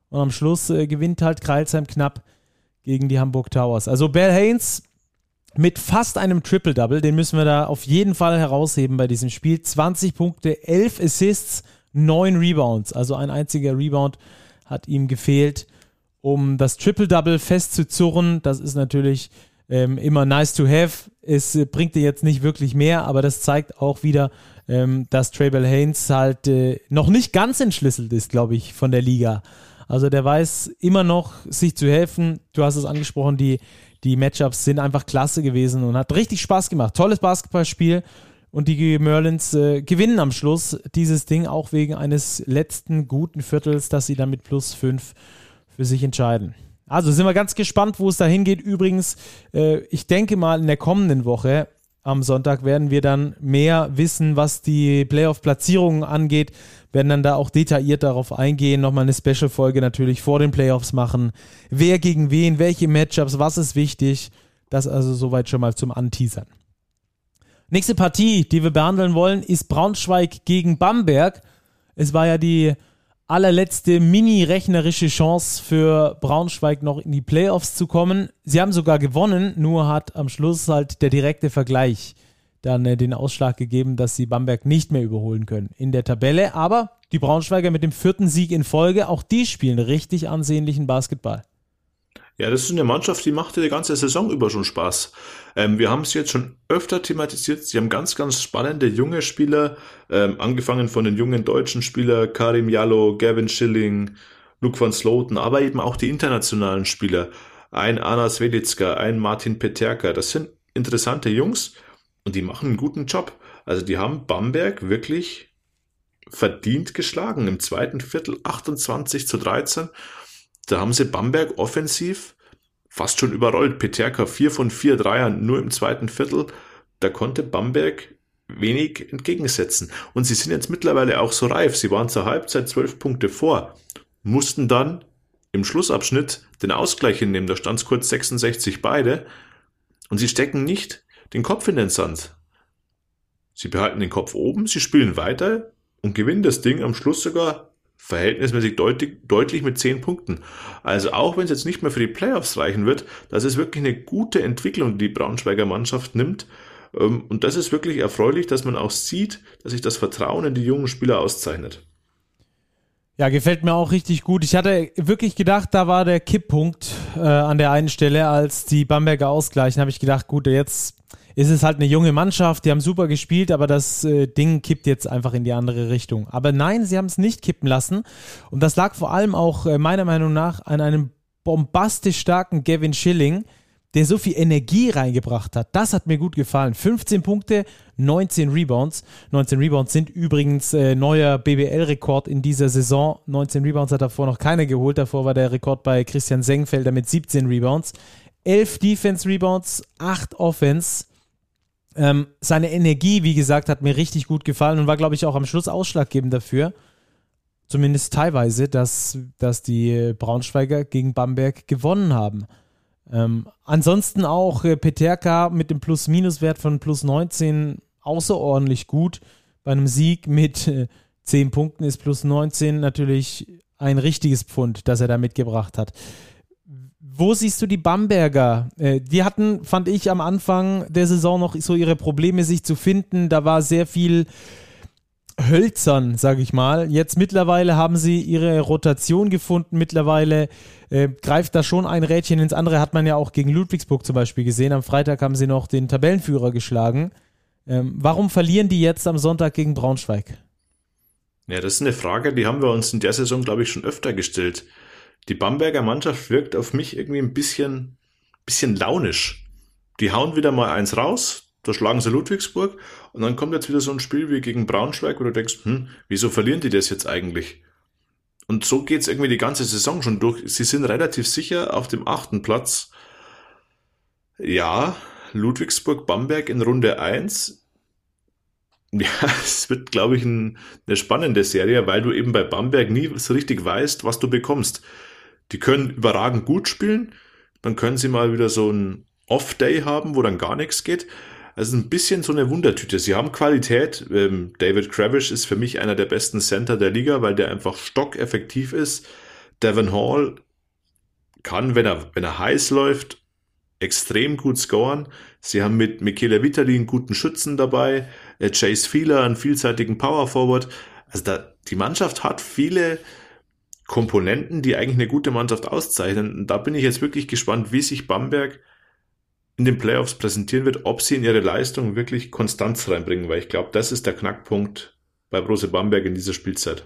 Speaker 1: Und am Schluss äh, gewinnt halt Kreilsheim knapp gegen die Hamburg Towers. Also Bell Haynes mit fast einem Triple-Double. Den müssen wir da auf jeden Fall herausheben bei diesem Spiel. 20 Punkte, 11 Assists, 9 Rebounds. Also ein einziger Rebound hat ihm gefehlt, um das Triple-Double festzuzurren. Das ist natürlich ähm, immer nice to have. Es äh, bringt dir jetzt nicht wirklich mehr, aber das zeigt auch wieder, ähm, dass Traybell Haynes halt äh, noch nicht ganz entschlüsselt ist, glaube ich, von der Liga. Also der weiß immer noch, sich zu helfen. Du hast es angesprochen, die die Matchups sind einfach klasse gewesen und hat richtig Spaß gemacht. Tolles Basketballspiel. Und die Merlins äh, gewinnen am Schluss dieses Ding auch wegen eines letzten guten Viertels, dass sie dann mit plus 5 für sich entscheiden. Also sind wir ganz gespannt, wo es da hingeht. Übrigens, äh, ich denke mal in der kommenden Woche am Sonntag werden wir dann mehr wissen, was die Playoff-Platzierungen angeht werden dann da auch detailliert darauf eingehen, nochmal eine Special-Folge natürlich vor den Playoffs machen. Wer gegen wen, welche Matchups, was ist wichtig. Das also soweit schon mal zum Anteasern. Nächste Partie, die wir behandeln wollen, ist Braunschweig gegen Bamberg. Es war ja die allerletzte mini-rechnerische Chance für Braunschweig noch in die Playoffs zu kommen. Sie haben sogar gewonnen, nur hat am Schluss halt der direkte Vergleich dann äh, den Ausschlag gegeben, dass sie Bamberg nicht mehr überholen können in der Tabelle. Aber die Braunschweiger mit dem vierten Sieg in Folge, auch die spielen richtig ansehnlichen Basketball.
Speaker 2: Ja, das ist eine Mannschaft, die macht ja die ganze Saison über schon Spaß. Ähm, wir haben es jetzt schon öfter thematisiert. Sie haben ganz, ganz spannende junge Spieler, ähm, angefangen von den jungen deutschen Spielern Karim Jallo, Gavin Schilling, Luke van Sloten, aber eben auch die internationalen Spieler. Ein Anna Svelitska, ein Martin Peterka. Das sind interessante Jungs und die machen einen guten Job. Also die haben Bamberg wirklich verdient geschlagen. Im zweiten Viertel 28 zu 13. Da haben sie Bamberg offensiv fast schon überrollt. Peterka 4 von 4 Dreiern nur im zweiten Viertel. Da konnte Bamberg wenig entgegensetzen. Und sie sind jetzt mittlerweile auch so reif. Sie waren zur Halbzeit 12 Punkte vor, mussten dann im Schlussabschnitt den Ausgleich hinnehmen. Da stand es kurz 66 beide. Und sie stecken nicht den Kopf in den Sand. Sie behalten den Kopf oben, sie spielen weiter und gewinnen das Ding am Schluss sogar verhältnismäßig deutlich, deutlich mit 10 Punkten. Also auch wenn es jetzt nicht mehr für die Playoffs reichen wird, das ist wirklich eine gute Entwicklung, die die Braunschweiger Mannschaft nimmt. Ähm, und das ist wirklich erfreulich, dass man auch sieht, dass sich das Vertrauen in die jungen Spieler auszeichnet.
Speaker 1: Ja, gefällt mir auch richtig gut. Ich hatte wirklich gedacht, da war der Kipppunkt äh, an der einen Stelle, als die Bamberger ausgleichen, habe ich gedacht, gut, jetzt ist es halt eine junge Mannschaft, die haben super gespielt, aber das äh, Ding kippt jetzt einfach in die andere Richtung. Aber nein, sie haben es nicht kippen lassen. Und das lag vor allem auch äh, meiner Meinung nach an einem bombastisch starken Gavin Schilling, der so viel Energie reingebracht hat. Das hat mir gut gefallen. 15 Punkte, 19 Rebounds. 19 Rebounds sind übrigens äh, neuer BBL-Rekord in dieser Saison. 19 Rebounds hat davor noch keiner geholt. Davor war der Rekord bei Christian Sengfelder mit 17 Rebounds. 11 Defense-Rebounds, 8 Offense. Ähm, seine Energie, wie gesagt, hat mir richtig gut gefallen und war, glaube ich, auch am Schluss ausschlaggebend dafür, zumindest teilweise, dass, dass die Braunschweiger gegen Bamberg gewonnen haben. Ähm, ansonsten auch äh, Peterka mit dem Plus-Minus-Wert von plus 19 außerordentlich gut. Bei einem Sieg mit äh, 10 Punkten ist plus 19 natürlich ein richtiges Pfund, das er da mitgebracht hat. Wo siehst du die Bamberger? Äh, die hatten, fand ich, am Anfang der Saison noch so ihre Probleme, sich zu finden. Da war sehr viel hölzern, sage ich mal. Jetzt mittlerweile haben sie ihre Rotation gefunden. Mittlerweile äh, greift da schon ein Rädchen ins andere. Hat man ja auch gegen Ludwigsburg zum Beispiel gesehen. Am Freitag haben sie noch den Tabellenführer geschlagen. Ähm, warum verlieren die jetzt am Sonntag gegen Braunschweig?
Speaker 2: Ja, das ist eine Frage, die haben wir uns in der Saison, glaube ich, schon öfter gestellt. Die Bamberger Mannschaft wirkt auf mich irgendwie ein bisschen, bisschen launisch. Die hauen wieder mal eins raus, da schlagen sie Ludwigsburg und dann kommt jetzt wieder so ein Spiel wie gegen Braunschweig, wo du denkst, hm, wieso verlieren die das jetzt eigentlich? Und so geht's irgendwie die ganze Saison schon durch. Sie sind relativ sicher auf dem achten Platz. Ja, Ludwigsburg-Bamberg in Runde eins. Ja, es wird, glaube ich, ein, eine spannende Serie, weil du eben bei Bamberg nie so richtig weißt, was du bekommst. Die können überragend gut spielen, dann können sie mal wieder so ein Off-Day haben, wo dann gar nichts geht. Also ein bisschen so eine Wundertüte. Sie haben Qualität. Ähm, David Kravish ist für mich einer der besten Center der Liga, weil der einfach stockeffektiv ist. Devin Hall kann, wenn er, wenn er heiß läuft, extrem gut scoren. Sie haben mit Michele Vitali einen guten Schützen dabei, äh, Chase Feeler einen vielseitigen Power Forward. Also da, die Mannschaft hat viele Komponenten, die eigentlich eine gute Mannschaft auszeichnen. Und da bin ich jetzt wirklich gespannt, wie sich Bamberg in den Playoffs präsentieren wird, ob sie in ihre Leistung wirklich Konstanz reinbringen, weil ich glaube, das ist der Knackpunkt bei Brose Bamberg in dieser Spielzeit.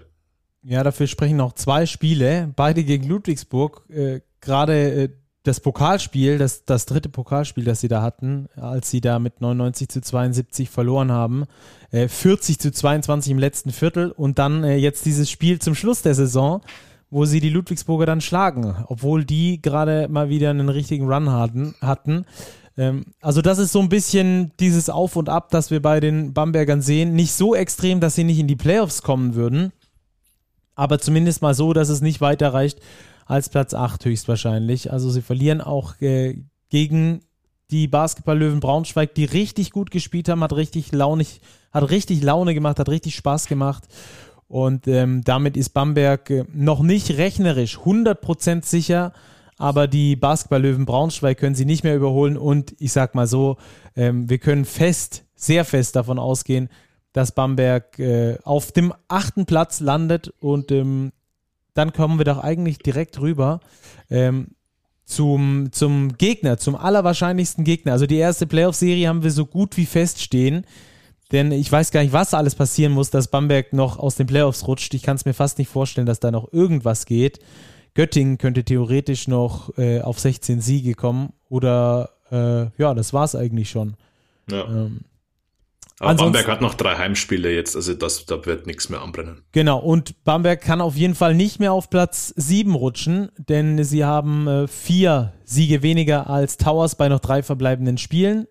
Speaker 1: Ja, dafür sprechen noch zwei Spiele, beide gegen Ludwigsburg. Äh, Gerade äh, das Pokalspiel, das, das dritte Pokalspiel, das sie da hatten, als sie da mit 99 zu 72 verloren haben, äh, 40 zu 22 im letzten Viertel und dann äh, jetzt dieses Spiel zum Schluss der Saison, wo sie die Ludwigsburger dann schlagen, obwohl die gerade mal wieder einen richtigen Run hatten. hatten. Ähm, also das ist so ein bisschen dieses Auf und Ab, das wir bei den Bambergern sehen. Nicht so extrem, dass sie nicht in die Playoffs kommen würden, aber zumindest mal so, dass es nicht weiter reicht als Platz 8 höchstwahrscheinlich. Also sie verlieren auch äh, gegen die Basketball-Löwen Braunschweig, die richtig gut gespielt haben, hat richtig launig, hat richtig Laune gemacht, hat richtig Spaß gemacht. Und ähm, damit ist Bamberg äh, noch nicht rechnerisch 100% sicher, aber die Basketball-Löwen Braunschweig können sie nicht mehr überholen. Und ich sag mal so, ähm, wir können fest, sehr fest davon ausgehen, dass Bamberg äh, auf dem achten Platz landet und ähm, dann kommen wir doch eigentlich direkt rüber ähm, zum, zum Gegner, zum allerwahrscheinlichsten Gegner. Also die erste Playoff-Serie haben wir so gut wie feststehen. Denn ich weiß gar nicht, was alles passieren muss, dass Bamberg noch aus den Playoffs rutscht. Ich kann es mir fast nicht vorstellen, dass da noch irgendwas geht. Göttingen könnte theoretisch noch äh, auf 16 Siege kommen. Oder äh, ja, das war es eigentlich schon.
Speaker 2: Ja. Ähm, aber Bamberg hat noch drei Heimspiele jetzt, also das, da wird nichts mehr anbrennen.
Speaker 1: Genau, und Bamberg kann auf jeden Fall nicht mehr auf Platz 7 rutschen, denn sie haben äh, vier Siege weniger als Towers bei noch drei verbleibenden Spielen.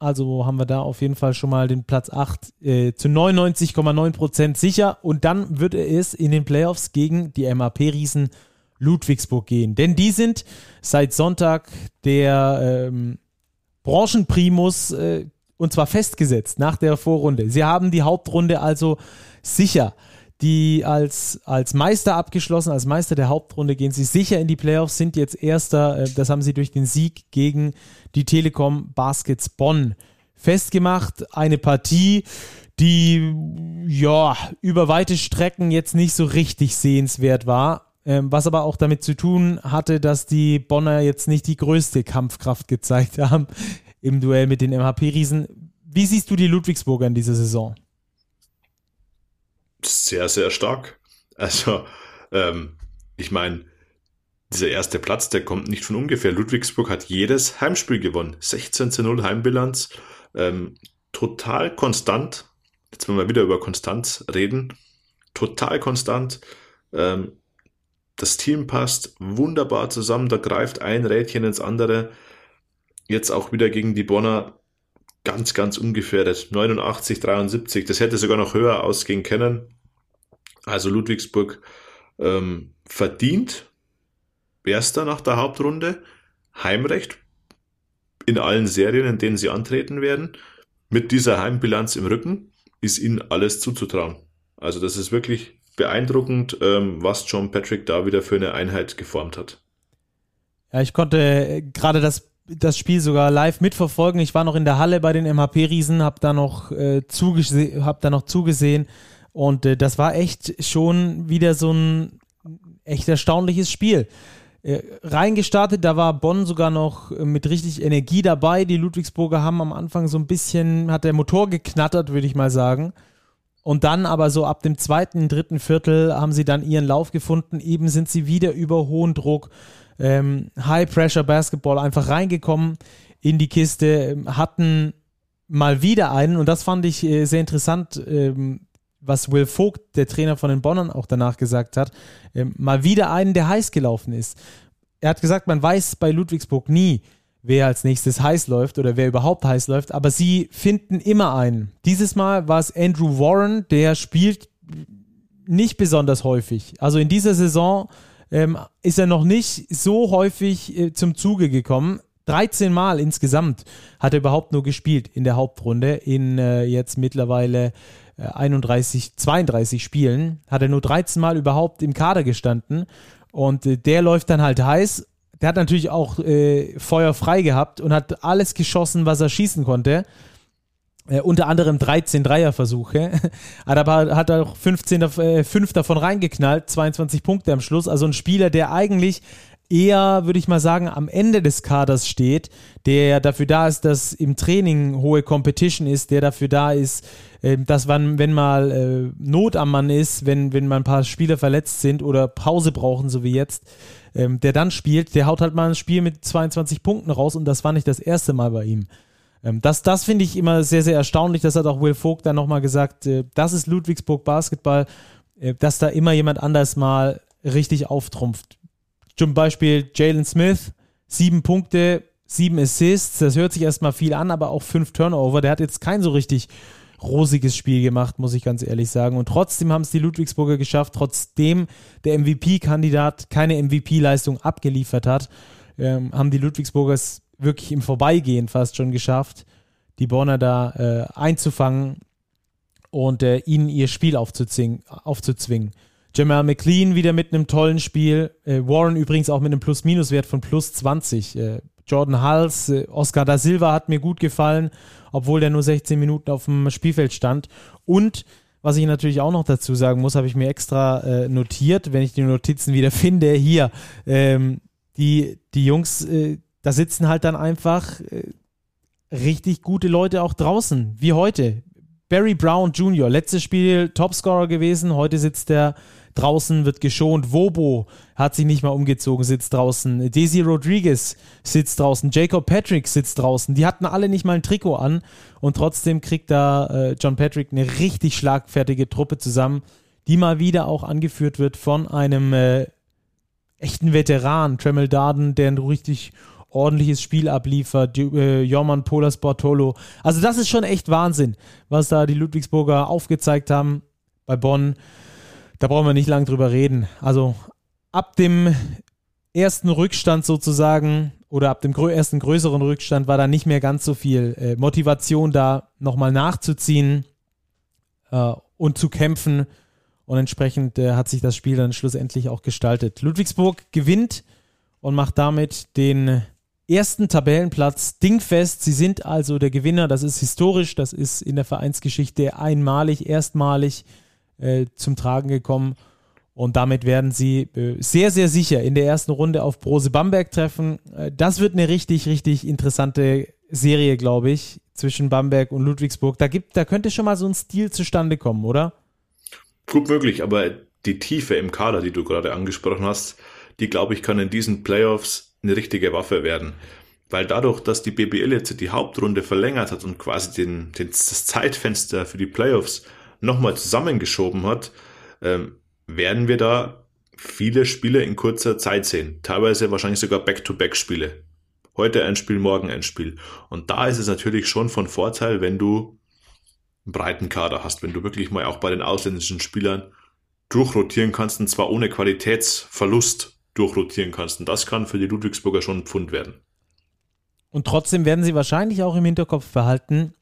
Speaker 1: Also haben wir da auf jeden Fall schon mal den Platz 8 äh, zu 99,9% sicher. Und dann wird es in den Playoffs gegen die MAP-Riesen Ludwigsburg gehen. Denn die sind seit Sonntag der ähm, Branchenprimus äh, und zwar festgesetzt nach der Vorrunde. Sie haben die Hauptrunde also sicher. Die als, als Meister abgeschlossen, als Meister der Hauptrunde gehen sie sicher in die Playoffs, sind jetzt Erster. Äh, das haben sie durch den Sieg gegen die Telekom Baskets Bonn festgemacht. Eine Partie, die ja über weite Strecken jetzt nicht so richtig sehenswert war. Ähm, was aber auch damit zu tun hatte, dass die Bonner jetzt nicht die größte Kampfkraft gezeigt haben im Duell mit den MHP-Riesen. Wie siehst du die Ludwigsburger in dieser Saison?
Speaker 2: Sehr, sehr stark. Also, ähm, ich meine, dieser erste Platz, der kommt nicht von ungefähr. Ludwigsburg hat jedes Heimspiel gewonnen. 16 zu 0 Heimbilanz. Ähm, total konstant. Jetzt wollen wir wieder über Konstanz reden. Total konstant. Ähm, das Team passt wunderbar zusammen. Da greift ein Rädchen ins andere. Jetzt auch wieder gegen die Bonner ganz, ganz ungefährdet. 89, 73. Das hätte sogar noch höher ausgehen können. Also Ludwigsburg ähm, verdient. Erster nach der Hauptrunde. Heimrecht in allen Serien, in denen sie antreten werden. Mit dieser Heimbilanz im Rücken ist ihnen alles zuzutrauen. Also das ist wirklich beeindruckend, ähm, was John Patrick da wieder für eine Einheit geformt hat.
Speaker 1: Ja, ich konnte äh, gerade das das Spiel sogar live mitverfolgen. Ich war noch in der Halle bei den MHP-Riesen, habe da äh, hab da noch zugesehen, Und äh, das war echt schon wieder so ein echt erstaunliches Spiel. Äh, reingestartet, da war Bonn sogar noch mit richtig Energie dabei. Die Ludwigsburger haben am Anfang so ein bisschen, hat der Motor geknattert, würde ich mal sagen. Und dann aber so ab dem zweiten, dritten Viertel haben sie dann ihren Lauf gefunden. Eben sind sie wieder über hohen Druck, ähm, High-Pressure-Basketball einfach reingekommen in die Kiste, ähm, hatten mal wieder einen, und das fand ich äh, sehr interessant, ähm, was Will Vogt, der Trainer von den Bonnern, auch danach gesagt hat, ähm, mal wieder einen, der heiß gelaufen ist. Er hat gesagt, man weiß bei Ludwigsburg nie, wer als nächstes heiß läuft oder wer überhaupt heiß läuft, aber sie finden immer einen. Dieses Mal war es Andrew Warren, der spielt nicht besonders häufig. Also in dieser Saison ähm, ist er noch nicht so häufig äh, zum Zuge gekommen. 13 Mal insgesamt hat er überhaupt nur gespielt in der Hauptrunde. In äh, jetzt mittlerweile äh, 31, 32 Spielen hat er nur 13 Mal überhaupt im Kader gestanden. Und äh, der läuft dann halt heiß. Der hat natürlich auch äh, Feuer frei gehabt und hat alles geschossen, was er schießen konnte. Äh, unter anderem 13 Dreierversuche. aber hat auch 15, äh, 5 davon reingeknallt, 22 Punkte am Schluss. Also ein Spieler, der eigentlich eher, würde ich mal sagen, am Ende des Kaders steht, der dafür da ist, dass im Training hohe Competition ist, der dafür da ist, äh, dass wann, wenn mal äh, Not am Mann ist, wenn, wenn mal ein paar Spieler verletzt sind oder Pause brauchen, so wie jetzt, ähm, der dann spielt, der haut halt mal ein Spiel mit 22 Punkten raus und das war nicht das erste Mal bei ihm. Ähm, das das finde ich immer sehr, sehr erstaunlich. Das hat auch Will Vogt dann nochmal gesagt. Äh, das ist Ludwigsburg Basketball, äh, dass da immer jemand anders mal richtig auftrumpft. Zum Beispiel Jalen Smith, sieben Punkte, sieben Assists. Das hört sich erstmal viel an, aber auch fünf Turnover. Der hat jetzt kein so richtig rosiges Spiel gemacht, muss ich ganz ehrlich sagen. Und trotzdem haben es die Ludwigsburger geschafft, trotzdem der MVP-Kandidat keine MVP-Leistung abgeliefert hat, ähm, haben die Ludwigsburgers wirklich im Vorbeigehen fast schon geschafft, die Bonner da äh, einzufangen und äh, ihnen ihr Spiel aufzuzwingen. Jamal McLean wieder mit einem tollen Spiel. Äh, Warren übrigens auch mit einem Plus-Minus-Wert von plus 20. Äh, Jordan Hulls, äh, Oscar da Silva hat mir gut gefallen, obwohl der nur 16 Minuten auf dem Spielfeld stand. Und was ich natürlich auch noch dazu sagen muss, habe ich mir extra äh, notiert, wenn ich die Notizen wieder finde. Hier, ähm, die, die Jungs, äh, da sitzen halt dann einfach äh, richtig gute Leute auch draußen, wie heute. Barry Brown Jr., letztes Spiel Topscorer gewesen, heute sitzt er draußen, wird geschont. Wobo hat sich nicht mal umgezogen, sitzt draußen. Daisy Rodriguez sitzt draußen. Jacob Patrick sitzt draußen. Die hatten alle nicht mal ein Trikot an und trotzdem kriegt da äh, John Patrick eine richtig schlagfertige Truppe zusammen, die mal wieder auch angeführt wird von einem äh, echten Veteran, Tremel Darden, der ein richtig ordentliches Spiel abliefert, äh, Jorman Polas Bortolo. Also das ist schon echt Wahnsinn, was da die Ludwigsburger aufgezeigt haben bei Bonn. Da brauchen wir nicht lange drüber reden. Also ab dem ersten Rückstand sozusagen oder ab dem ersten größeren Rückstand war da nicht mehr ganz so viel äh, Motivation da, nochmal nachzuziehen äh, und zu kämpfen. Und entsprechend äh, hat sich das Spiel dann schlussendlich auch gestaltet. Ludwigsburg gewinnt und macht damit den ersten Tabellenplatz dingfest. Sie sind also der Gewinner. Das ist historisch. Das ist in der Vereinsgeschichte einmalig, erstmalig äh, zum Tragen gekommen. Und damit werden sie äh, sehr, sehr sicher in der ersten Runde auf Brose Bamberg treffen. Äh, das wird eine richtig, richtig interessante Serie, glaube ich, zwischen Bamberg und Ludwigsburg. Da, gibt, da könnte schon mal so ein Stil zustande kommen, oder?
Speaker 2: Gut möglich, aber die Tiefe im Kader, die du gerade angesprochen hast, die, glaube ich, kann in diesen Playoffs eine richtige Waffe werden. Weil dadurch, dass die BBL jetzt die Hauptrunde verlängert hat und quasi den, den, das Zeitfenster für die Playoffs nochmal zusammengeschoben hat, ähm, werden wir da viele Spiele in kurzer Zeit sehen. Teilweise wahrscheinlich sogar Back-to-Back-Spiele. Heute ein Spiel, morgen ein Spiel. Und da ist es natürlich schon von Vorteil, wenn du einen breiten Kader hast, wenn du wirklich mal auch bei den ausländischen Spielern durchrotieren kannst und zwar ohne Qualitätsverlust durchrotieren kannst. Und das kann für die Ludwigsburger schon ein Pfund werden.
Speaker 1: Und trotzdem werden sie wahrscheinlich auch im Hinterkopf behalten,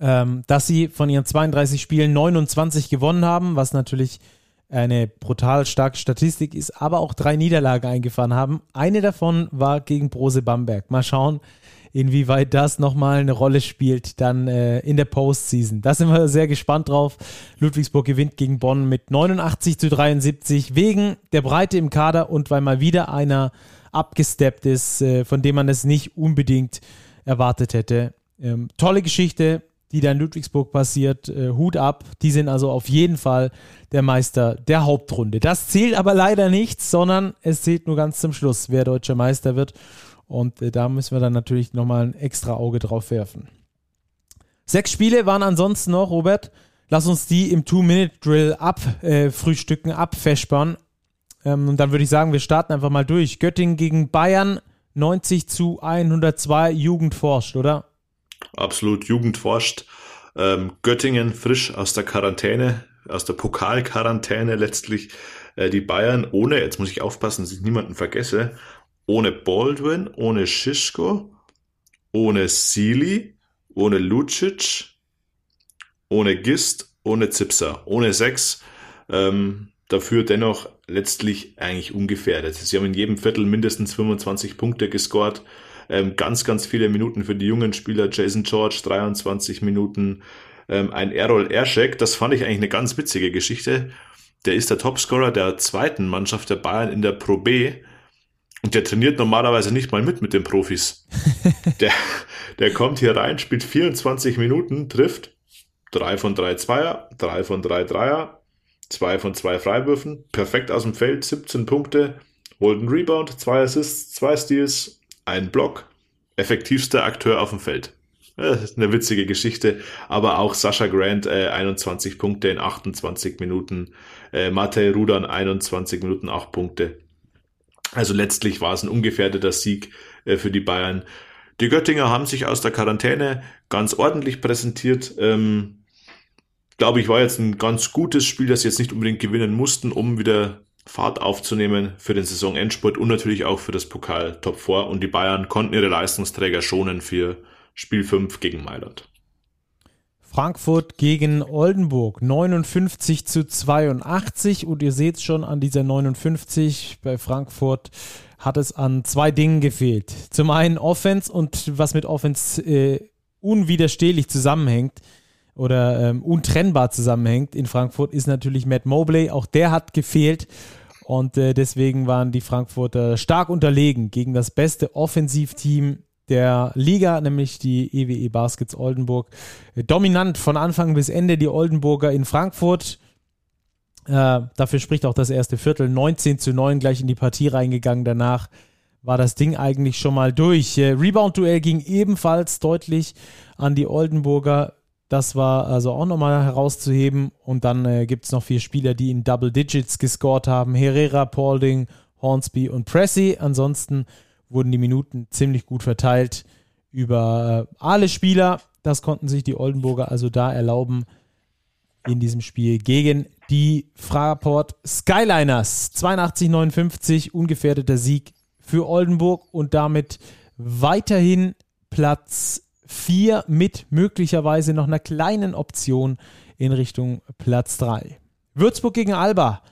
Speaker 1: ähm, dass sie von ihren 32 Spielen 29 gewonnen haben, was natürlich eine brutal starke Statistik ist, aber auch drei Niederlagen eingefahren haben. Eine davon war gegen Brose Bamberg. Mal schauen, inwieweit das nochmal eine Rolle spielt dann äh, in der Postseason. Da sind wir sehr gespannt drauf. Ludwigsburg gewinnt gegen Bonn mit 89 zu 73 wegen der Breite im Kader und weil mal wieder einer abgesteppt ist, äh, von dem man es nicht unbedingt erwartet hätte. Ähm, tolle Geschichte, die da in Ludwigsburg passiert. Äh, Hut ab. Die sind also auf jeden Fall der Meister der Hauptrunde. Das zählt aber leider nichts, sondern es zählt nur ganz zum Schluss, wer deutscher Meister wird. Und äh, da müssen wir dann natürlich nochmal ein extra Auge drauf werfen. Sechs Spiele waren ansonsten noch, Robert. Lass uns die im Two-Minute-Drill abfrühstücken, äh, abfespern. Ähm, und dann würde ich sagen, wir starten einfach mal durch. Göttingen gegen Bayern, 90 zu 102, Jugend forscht, oder?
Speaker 2: Absolut, Jugend forscht. Ähm, Göttingen frisch aus der Quarantäne, aus der Pokalquarantäne letztlich. Äh, die Bayern ohne, jetzt muss ich aufpassen, dass ich niemanden vergesse, ohne Baldwin, ohne Schischko, ohne Sealy, ohne Lucic, ohne Gist, ohne Zipser, ohne sechs. Ähm, dafür dennoch letztlich eigentlich ungefährdet. Sie haben in jedem Viertel mindestens 25 Punkte gescored. Ähm, ganz, ganz viele Minuten für die jungen Spieler. Jason George 23 Minuten. Ähm, ein Errol Erschek, das fand ich eigentlich eine ganz witzige Geschichte. Der ist der Topscorer der zweiten Mannschaft der Bayern in der Pro B. Und der trainiert normalerweise nicht mal mit mit den Profis. der, der kommt hier rein, spielt 24 Minuten, trifft drei von drei Zweier, drei von drei Dreier, zwei von zwei Freiwürfen, perfekt aus dem Feld, 17 Punkte, holt einen Rebound, zwei Assists, zwei Steals, ein Block, effektivster Akteur auf dem Feld. Das ist eine witzige Geschichte, aber auch Sascha Grant äh, 21 Punkte in 28 Minuten, äh, Matej Rudan 21 Minuten 8 Punkte. Also letztlich war es ein ungefährdeter Sieg äh, für die Bayern. Die Göttinger haben sich aus der Quarantäne ganz ordentlich präsentiert. Ähm, glaube ich, war jetzt ein ganz gutes Spiel, das sie jetzt nicht unbedingt gewinnen mussten, um wieder Fahrt aufzunehmen für den Saisonendspurt und natürlich auch für das Pokal Top 4. Und die Bayern konnten ihre Leistungsträger schonen für Spiel 5 gegen Mailand.
Speaker 1: Frankfurt gegen Oldenburg 59 zu 82 und ihr seht schon an dieser 59 bei Frankfurt hat es an zwei Dingen gefehlt. Zum einen Offense und was mit Offense äh, unwiderstehlich zusammenhängt, oder ähm, untrennbar zusammenhängt in Frankfurt, ist natürlich Matt Mobley. Auch der hat gefehlt. Und äh, deswegen waren die Frankfurter stark unterlegen gegen das beste Offensivteam der Liga, nämlich die EWE e Baskets Oldenburg. Dominant von Anfang bis Ende die Oldenburger in Frankfurt. Äh, dafür spricht auch das erste Viertel. 19 zu 9 gleich in die Partie reingegangen. Danach war das Ding eigentlich schon mal durch. Äh, Rebound-Duell ging ebenfalls deutlich an die Oldenburger. Das war also auch nochmal herauszuheben. Und dann äh, gibt es noch vier Spieler, die in Double Digits gescored haben. Herrera, Paulding, Hornsby und Pressy. Ansonsten wurden die Minuten ziemlich gut verteilt über äh, alle Spieler. Das konnten sich die Oldenburger also da erlauben in diesem Spiel gegen die Fraport Skyliners. 82-59, ungefährdeter Sieg für Oldenburg und damit weiterhin Platz 4 mit möglicherweise noch einer kleinen Option in Richtung Platz 3. Würzburg gegen Alba.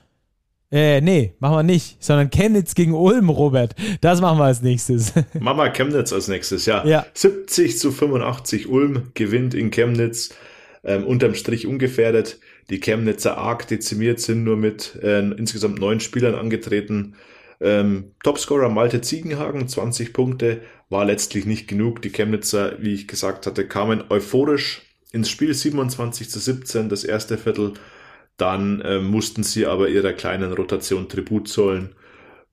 Speaker 1: Äh, nee, machen wir nicht, sondern Chemnitz gegen Ulm, Robert. Das machen wir als nächstes.
Speaker 2: Machen wir Chemnitz als nächstes, ja. ja. 70 zu 85, Ulm gewinnt in Chemnitz, ähm, unterm Strich ungefährdet. Die Chemnitzer arg dezimiert sind nur mit äh, insgesamt neun Spielern angetreten. Ähm, Topscorer Malte Ziegenhagen, 20 Punkte, war letztlich nicht genug. Die Chemnitzer, wie ich gesagt hatte, kamen euphorisch ins Spiel 27 zu 17, das erste Viertel. Dann äh, mussten sie aber ihrer kleinen Rotation Tribut zollen.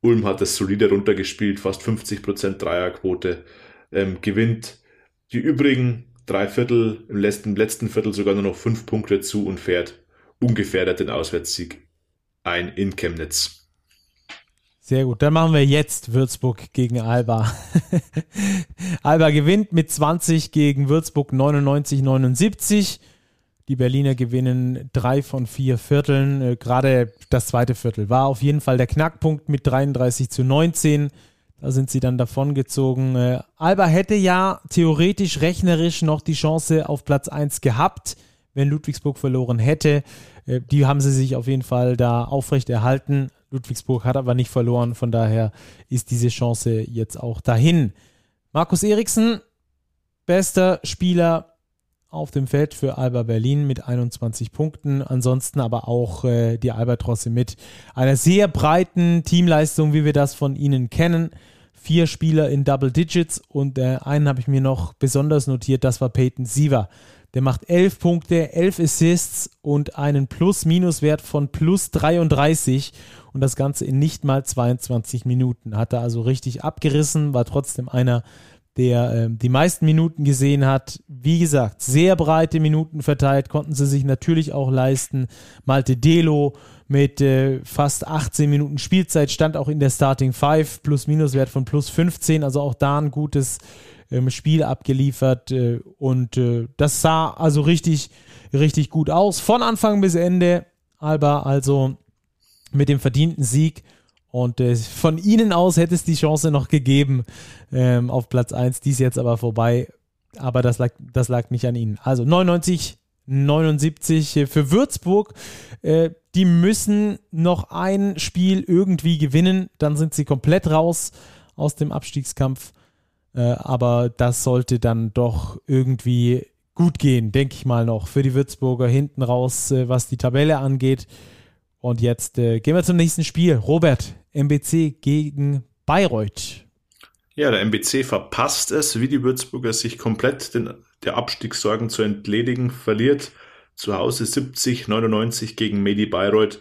Speaker 2: Ulm hat es solide runtergespielt, fast 50% Dreierquote, ähm, gewinnt die übrigen drei Viertel, im letzten, letzten Viertel sogar nur noch fünf Punkte zu und fährt ungefährdet den Auswärtssieg ein in Chemnitz.
Speaker 1: Sehr gut. Dann machen wir jetzt Würzburg gegen Alba. Alba gewinnt mit 20 gegen Würzburg 99, 79. Die Berliner gewinnen drei von vier Vierteln. Äh, gerade das zweite Viertel war auf jeden Fall der Knackpunkt mit 33 zu 19. Da sind sie dann davongezogen. Äh, Alba hätte ja theoretisch, rechnerisch noch die Chance auf Platz 1 gehabt, wenn Ludwigsburg verloren hätte. Äh, die haben sie sich auf jeden Fall da aufrecht erhalten. Ludwigsburg hat aber nicht verloren, von daher ist diese Chance jetzt auch dahin. Markus Eriksen bester Spieler auf dem Feld für Alba Berlin mit 21 Punkten. Ansonsten aber auch äh, die Albatrosse mit einer sehr breiten Teamleistung, wie wir das von ihnen kennen. Vier Spieler in Double Digits und äh, einen habe ich mir noch besonders notiert, das war Peyton Siever. Der macht 11 Punkte, 11 Assists und einen Plus-Minus-Wert von plus 33 und das Ganze in nicht mal 22 Minuten. Hat er also richtig abgerissen, war trotzdem einer der äh, die meisten Minuten gesehen hat. Wie gesagt, sehr breite Minuten verteilt, konnten sie sich natürlich auch leisten. Malte Delo mit äh, fast 18 Minuten Spielzeit stand auch in der Starting Five, Plus-Minus-Wert von plus 15, also auch da ein gutes ähm, Spiel abgeliefert äh, und äh, das sah also richtig, richtig gut aus. Von Anfang bis Ende. Alba also mit dem verdienten Sieg und äh, von ihnen aus hätte es die Chance noch gegeben ähm, auf Platz 1. Die ist jetzt aber vorbei. Aber das lag, das lag nicht an ihnen. Also 99, 79 für Würzburg. Äh, die müssen noch ein Spiel irgendwie gewinnen. Dann sind sie komplett raus aus dem Abstiegskampf. Äh, aber das sollte dann doch irgendwie gut gehen, denke ich mal noch, für die Würzburger hinten raus, äh, was die Tabelle angeht. Und jetzt äh, gehen wir zum nächsten Spiel. Robert, MBC gegen Bayreuth.
Speaker 2: Ja, der MBC verpasst es, wie die Würzburger sich komplett den, der Abstiegssorgen zu entledigen, verliert zu Hause 70, 99 gegen Medi Bayreuth.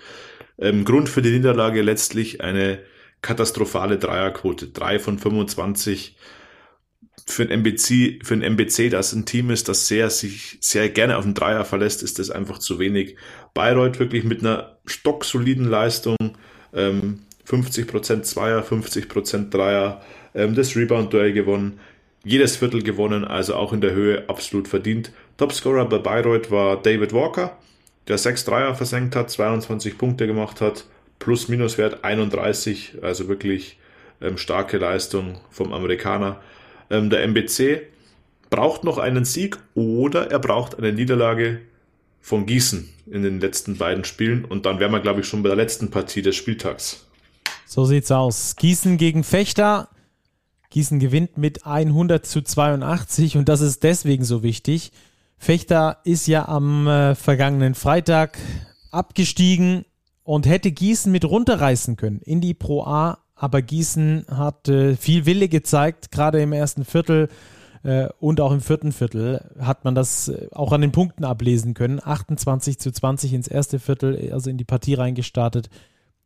Speaker 2: Ähm, Grund für die Niederlage letztlich eine katastrophale Dreierquote. 3 von 25 für ein MBC, für ein MBC, das ein Team ist, das sehr, sich sehr gerne auf den Dreier verlässt, ist das einfach zu wenig. Bayreuth wirklich mit einer stocksoliden Leistung, ähm, 50% Zweier, 50% Dreier, ähm, das Rebound-Duell gewonnen, jedes Viertel gewonnen, also auch in der Höhe absolut verdient. Topscorer bei Bayreuth war David Walker, der 6 Dreier versenkt hat, 22 Punkte gemacht hat, Plus-Minus-Wert 31, also wirklich ähm, starke Leistung vom Amerikaner. Ähm, der MBC braucht noch einen Sieg oder er braucht eine Niederlage von Gießen in den letzten beiden Spielen und dann wären wir, glaube ich, schon bei der letzten Partie des Spieltags.
Speaker 1: So sieht's aus. Gießen gegen Fechter. Gießen gewinnt mit 100 zu 82 und das ist deswegen so wichtig. Fechter ist ja am äh, vergangenen Freitag abgestiegen und hätte Gießen mit runterreißen können in die Pro A, aber Gießen hat äh, viel Wille gezeigt, gerade im ersten Viertel äh, und auch im vierten Viertel hat man das äh, auch an den Punkten ablesen können. 28 zu 20 ins erste Viertel, also in die Partie reingestartet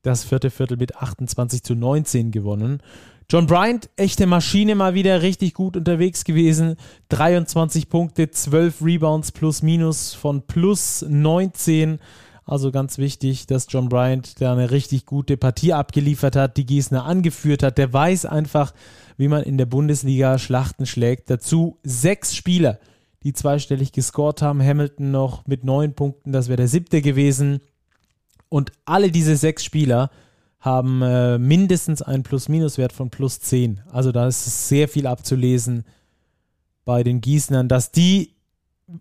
Speaker 1: das vierte Viertel mit 28 zu 19 gewonnen. John Bryant, echte Maschine, mal wieder richtig gut unterwegs gewesen. 23 Punkte, 12 Rebounds plus minus von plus 19. Also ganz wichtig, dass John Bryant da eine richtig gute Partie abgeliefert hat, die Gießener angeführt hat. Der weiß einfach, wie man in der Bundesliga Schlachten schlägt. Dazu sechs Spieler, die zweistellig gescored haben. Hamilton noch mit neun Punkten, das wäre der siebte gewesen. Und alle diese sechs Spieler haben äh, mindestens einen Plus-Minus-Wert von plus 10. Also da ist sehr viel abzulesen bei den Gießnern, dass die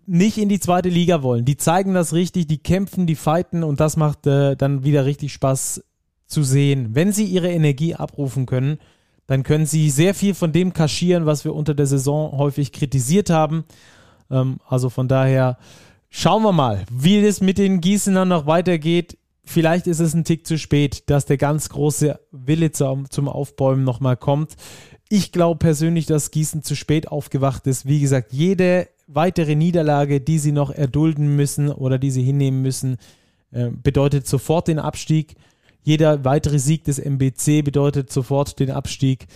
Speaker 1: nicht in die zweite Liga wollen. Die zeigen das richtig, die kämpfen, die fighten und das macht äh, dann wieder richtig Spaß zu sehen. Wenn sie ihre Energie abrufen können, dann können sie sehr viel von dem kaschieren, was wir unter der Saison häufig kritisiert haben. Ähm, also von daher schauen wir mal, wie es mit den Gießenern noch weitergeht vielleicht ist es ein Tick zu spät, dass der ganz große Wille zum, Aufbäumen nochmal kommt. Ich glaube persönlich, dass Gießen zu spät aufgewacht ist. Wie gesagt, jede weitere Niederlage, die sie noch erdulden müssen oder die sie hinnehmen müssen, äh, bedeutet sofort den Abstieg. Jeder weitere Sieg des MBC bedeutet sofort den Abstieg.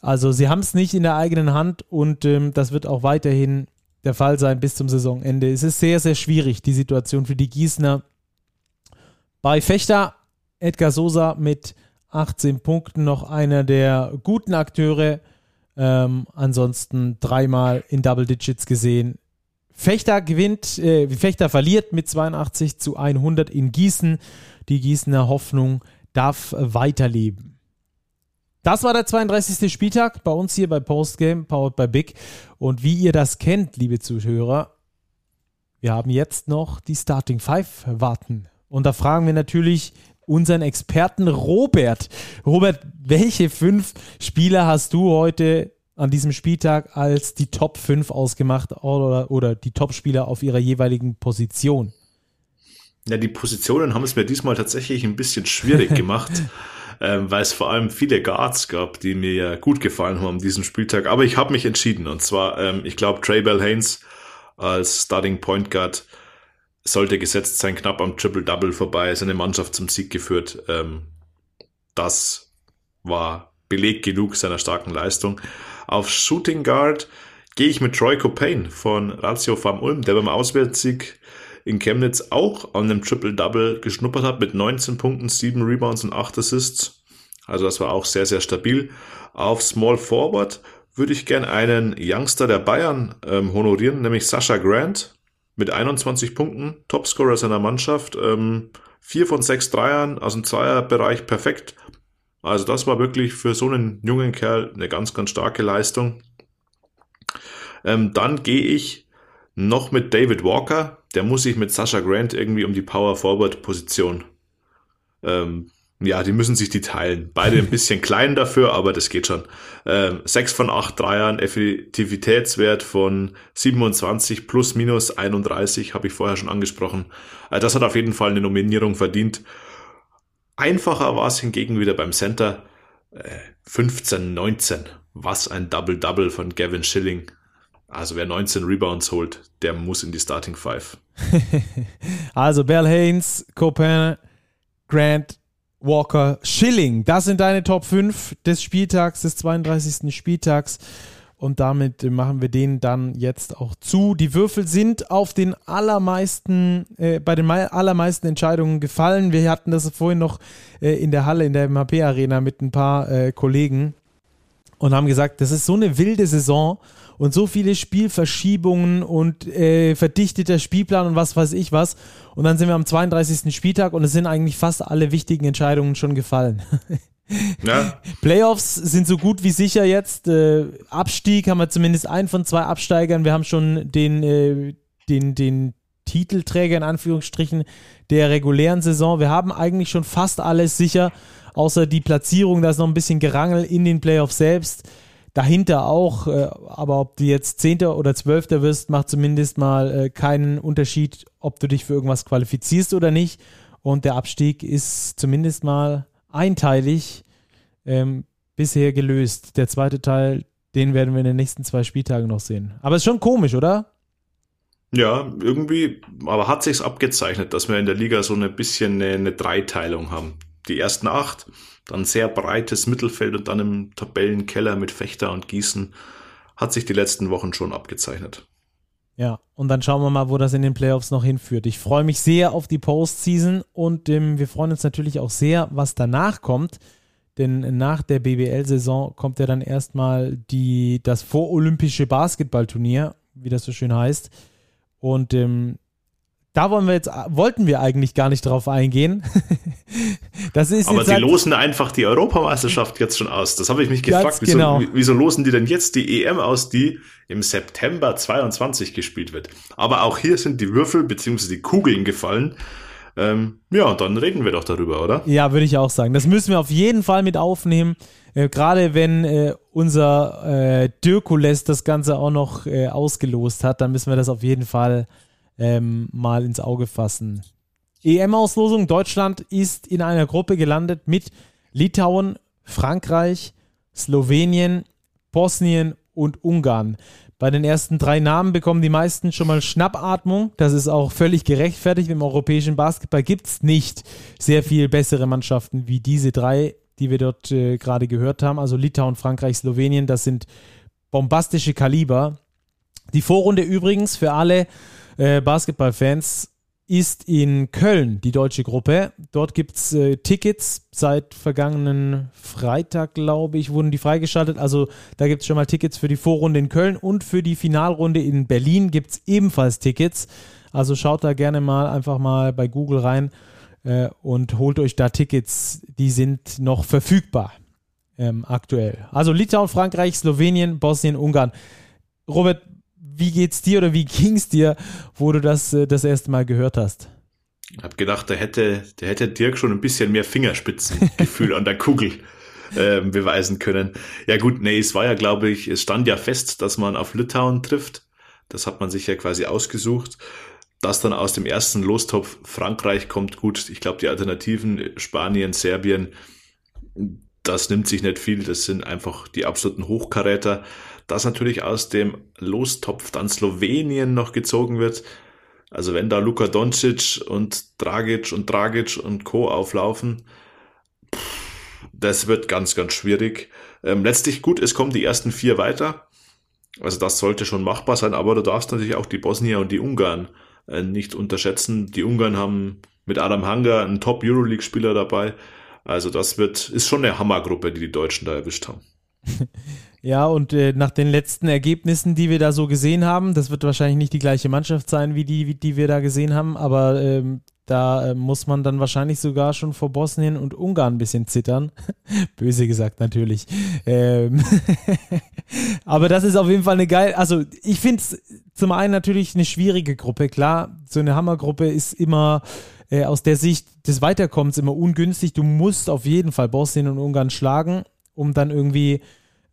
Speaker 1: Also sie haben es nicht in der eigenen Hand und ähm, das wird auch weiterhin der Fall sein bis zum Saisonende. Es ist sehr, sehr schwierig, die Situation für die Gießener. Bei Fechter Edgar Sosa mit 18 Punkten noch einer der guten Akteure. Ähm, ansonsten dreimal in Double Digits gesehen. Fechter gewinnt, äh, Fechter verliert mit 82 zu 100 in Gießen. Die Gießener Hoffnung darf weiterleben. Das war der 32. Spieltag bei uns hier bei Postgame, powered by Big. Und wie ihr das kennt, liebe Zuhörer, wir haben jetzt noch die Starting Five warten und da fragen wir natürlich unseren Experten Robert. Robert, welche fünf Spieler hast du heute an diesem Spieltag als die Top 5 ausgemacht oder, oder die Top-Spieler auf ihrer jeweiligen Position?
Speaker 2: Ja, die Positionen haben es mir diesmal tatsächlich ein bisschen schwierig gemacht, ähm, weil es vor allem viele Guards gab, die mir ja gut gefallen haben an diesem Spieltag. Aber ich habe mich entschieden und zwar, ähm, ich glaube, Trey Bell Haynes als Starting Point Guard sollte gesetzt sein, knapp am Triple-Double vorbei, seine Mannschaft zum Sieg geführt. Ähm, das war Beleg genug seiner starken Leistung. Auf Shooting Guard gehe ich mit Troy Copain von Ratio Farm Ulm, der beim Auswärtssieg in Chemnitz auch an einem Triple-Double geschnuppert hat mit 19 Punkten, 7 Rebounds und 8 Assists. Also das war auch sehr, sehr stabil. Auf Small Forward würde ich gern einen Youngster der Bayern ähm, honorieren, nämlich Sascha Grant mit 21 Punkten, Topscorer seiner Mannschaft, ähm, vier von sechs Dreiern aus dem Zweierbereich perfekt. Also das war wirklich für so einen jungen Kerl eine ganz, ganz starke Leistung. Ähm, dann gehe ich noch mit David Walker. Der muss sich mit Sascha Grant irgendwie um die Power Forward Position ähm, ja, die müssen sich die teilen. Beide ein bisschen klein dafür, aber das geht schon. Ähm, 6 von 8 Dreiern, Effektivitätswert von 27 plus minus 31, habe ich vorher schon angesprochen. Also das hat auf jeden Fall eine Nominierung verdient. Einfacher war es hingegen wieder beim Center. Äh, 15, 19. Was ein Double-Double von Gavin Schilling. Also wer 19 Rebounds holt, der muss in die Starting Five.
Speaker 1: also Bell Haynes, Copain, Grant, Walker, Schilling. Das sind deine Top 5 des Spieltags, des 32. Spieltags. Und damit machen wir den dann jetzt auch zu. Die Würfel sind auf den allermeisten, äh, bei den allermeisten Entscheidungen gefallen. Wir hatten das vorhin noch äh, in der Halle, in der MHP Arena mit ein paar äh, Kollegen und haben gesagt, das ist so eine wilde Saison und so viele Spielverschiebungen und äh, verdichteter Spielplan und was weiß ich was. Und dann sind wir am 32. Spieltag und es sind eigentlich fast alle wichtigen Entscheidungen schon gefallen. Ja. Playoffs sind so gut wie sicher jetzt. Äh, Abstieg haben wir zumindest einen von zwei Absteigern. Wir haben schon den, äh, den, den Titelträger in Anführungsstrichen der regulären Saison. Wir haben eigentlich schon fast alles sicher, außer die Platzierung. Da ist noch ein bisschen Gerangel in den Playoffs selbst dahinter auch, äh, aber ob du jetzt Zehnter oder Zwölfter wirst, macht zumindest mal äh, keinen Unterschied, ob du dich für irgendwas qualifizierst oder nicht. Und der Abstieg ist zumindest mal einteilig ähm, bisher gelöst. Der zweite Teil, den werden wir in den nächsten zwei Spieltagen noch sehen. Aber ist schon komisch, oder?
Speaker 2: Ja, irgendwie, aber hat sich's abgezeichnet, dass wir in der Liga so ein bisschen eine, eine Dreiteilung haben. Die ersten acht dann sehr breites Mittelfeld und dann im Tabellenkeller mit Fechter und Gießen hat sich die letzten Wochen schon abgezeichnet.
Speaker 1: Ja, und dann schauen wir mal, wo das in den Playoffs noch hinführt. Ich freue mich sehr auf die Postseason und ähm, wir freuen uns natürlich auch sehr, was danach kommt. Denn nach der BBL-Saison kommt ja dann erstmal die, das vorolympische Basketballturnier, wie das so schön heißt. Und ähm, da wollen wir jetzt, wollten wir eigentlich gar nicht drauf eingehen.
Speaker 2: das ist Aber sie losen einfach die Europameisterschaft jetzt schon aus. Das habe ich mich gefragt. Wieso, genau. wieso losen die denn jetzt die EM aus, die im September 22 gespielt wird? Aber auch hier sind die Würfel bzw. die Kugeln gefallen. Ähm, ja, und dann reden wir doch darüber, oder?
Speaker 1: Ja, würde ich auch sagen. Das müssen wir auf jeden Fall mit aufnehmen. Äh, Gerade wenn äh, unser äh, Dirkules das Ganze auch noch äh, ausgelost hat, dann müssen wir das auf jeden Fall ähm, mal ins Auge fassen. EM-Auslosung. Deutschland ist in einer Gruppe gelandet mit Litauen, Frankreich, Slowenien, Bosnien und Ungarn. Bei den ersten drei Namen bekommen die meisten schon mal Schnappatmung. Das ist auch völlig gerechtfertigt. Im europäischen Basketball gibt es nicht sehr viel bessere Mannschaften wie diese drei, die wir dort äh, gerade gehört haben. Also Litauen, Frankreich, Slowenien, das sind bombastische Kaliber. Die Vorrunde übrigens für alle äh, Basketballfans ist in Köln die deutsche Gruppe. Dort gibt es äh, Tickets. Seit vergangenen Freitag, glaube ich, wurden die freigeschaltet. Also da gibt es schon mal Tickets für die Vorrunde in Köln und für die Finalrunde in Berlin gibt es ebenfalls Tickets. Also schaut da gerne mal einfach mal bei Google rein äh, und holt euch da Tickets. Die sind noch verfügbar ähm, aktuell. Also Litauen, Frankreich, Slowenien, Bosnien, Ungarn. Robert, wie geht's dir oder wie ging's dir, wo du das äh, das erste Mal gehört hast?
Speaker 2: Ich habe gedacht, der hätte, der hätte Dirk schon ein bisschen mehr Fingerspitzengefühl an der Kugel. äh, beweisen können. Ja gut, nee, es war ja, glaube ich, es stand ja fest, dass man auf Litauen trifft. Das hat man sich ja quasi ausgesucht. Dass dann aus dem ersten Lostopf Frankreich kommt, gut. Ich glaube, die Alternativen Spanien, Serbien, das nimmt sich nicht viel. Das sind einfach die absoluten Hochkaräter. Dass natürlich aus dem Lostopf dann Slowenien noch gezogen wird. Also wenn da Luka Doncic und Dragic und Dragic und Co. auflaufen, das wird ganz, ganz schwierig. Ähm, letztlich gut, es kommen die ersten vier weiter. Also das sollte schon machbar sein, aber du darfst natürlich auch die Bosnier und die Ungarn äh, nicht unterschätzen. Die Ungarn haben mit Adam Hanger einen Top Euroleague-Spieler dabei. Also das wird, ist schon eine Hammergruppe, die die Deutschen da erwischt haben.
Speaker 1: Ja, und äh, nach den letzten Ergebnissen, die wir da so gesehen haben, das wird wahrscheinlich nicht die gleiche Mannschaft sein, wie die, wie die wir da gesehen haben, aber ähm, da äh, muss man dann wahrscheinlich sogar schon vor Bosnien und Ungarn ein bisschen zittern. Böse gesagt natürlich. Ähm aber das ist auf jeden Fall eine geil. Also ich finde es zum einen natürlich eine schwierige Gruppe. Klar, so eine Hammergruppe ist immer äh, aus der Sicht des Weiterkommens immer ungünstig. Du musst auf jeden Fall Bosnien und Ungarn schlagen, um dann irgendwie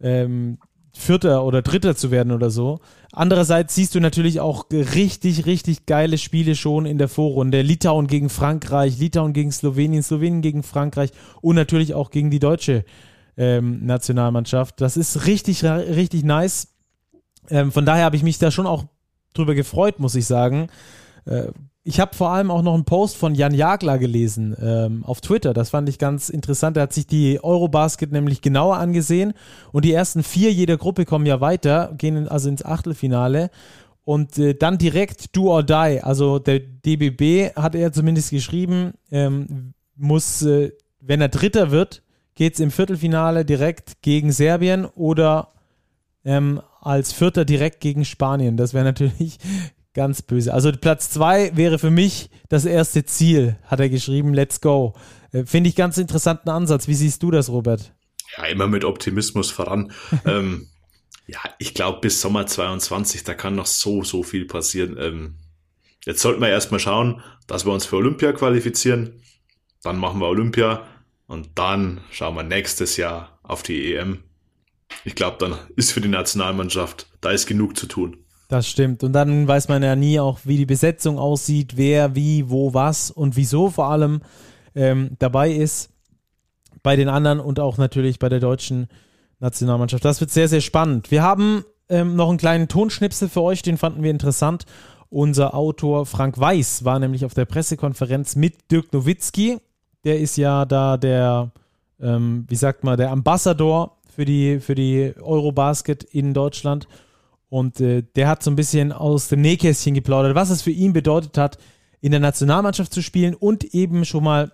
Speaker 1: ähm, Vierter oder Dritter zu werden oder so. Andererseits siehst du natürlich auch richtig, richtig geile Spiele schon in der Vorrunde. Litauen gegen Frankreich, Litauen gegen Slowenien, Slowenien gegen Frankreich und natürlich auch gegen die deutsche ähm, Nationalmannschaft. Das ist richtig, richtig nice. Ähm, von daher habe ich mich da schon auch drüber gefreut, muss ich sagen. Äh, ich habe vor allem auch noch einen Post von Jan Jagler gelesen ähm, auf Twitter. Das fand ich ganz interessant. Er hat sich die Eurobasket nämlich genauer angesehen und die ersten vier jeder Gruppe kommen ja weiter, gehen also ins Achtelfinale und äh, dann direkt Do or Die. Also der DBB hat er zumindest geschrieben, ähm, muss, äh, wenn er Dritter wird, geht es im Viertelfinale direkt gegen Serbien oder ähm, als Vierter direkt gegen Spanien. Das wäre natürlich Ganz böse. Also Platz zwei wäre für mich das erste Ziel, hat er geschrieben. Let's go. Äh, finde ich ganz interessanten Ansatz. Wie siehst du das, Robert?
Speaker 2: Ja, immer mit Optimismus voran. ähm, ja, ich glaube, bis Sommer 22, da kann noch so, so viel passieren. Ähm, jetzt sollten wir erstmal schauen, dass wir uns für Olympia qualifizieren. Dann machen wir Olympia und dann schauen wir nächstes Jahr auf die EM. Ich glaube, dann ist für die Nationalmannschaft, da ist genug zu tun.
Speaker 1: Das stimmt. Und dann weiß man ja nie auch, wie die Besetzung aussieht, wer, wie, wo, was und wieso vor allem ähm, dabei ist bei den anderen und auch natürlich bei der deutschen Nationalmannschaft. Das wird sehr, sehr spannend. Wir haben ähm, noch einen kleinen Tonschnipsel für euch, den fanden wir interessant. Unser Autor Frank Weiß war nämlich auf der Pressekonferenz mit Dirk Nowitzki. Der ist ja da der, ähm, wie sagt man, der Ambassador für die, für die Eurobasket in Deutschland. Und äh, der hat so ein bisschen aus dem Nähkästchen geplaudert, was es für ihn bedeutet hat, in der Nationalmannschaft zu spielen und eben schon mal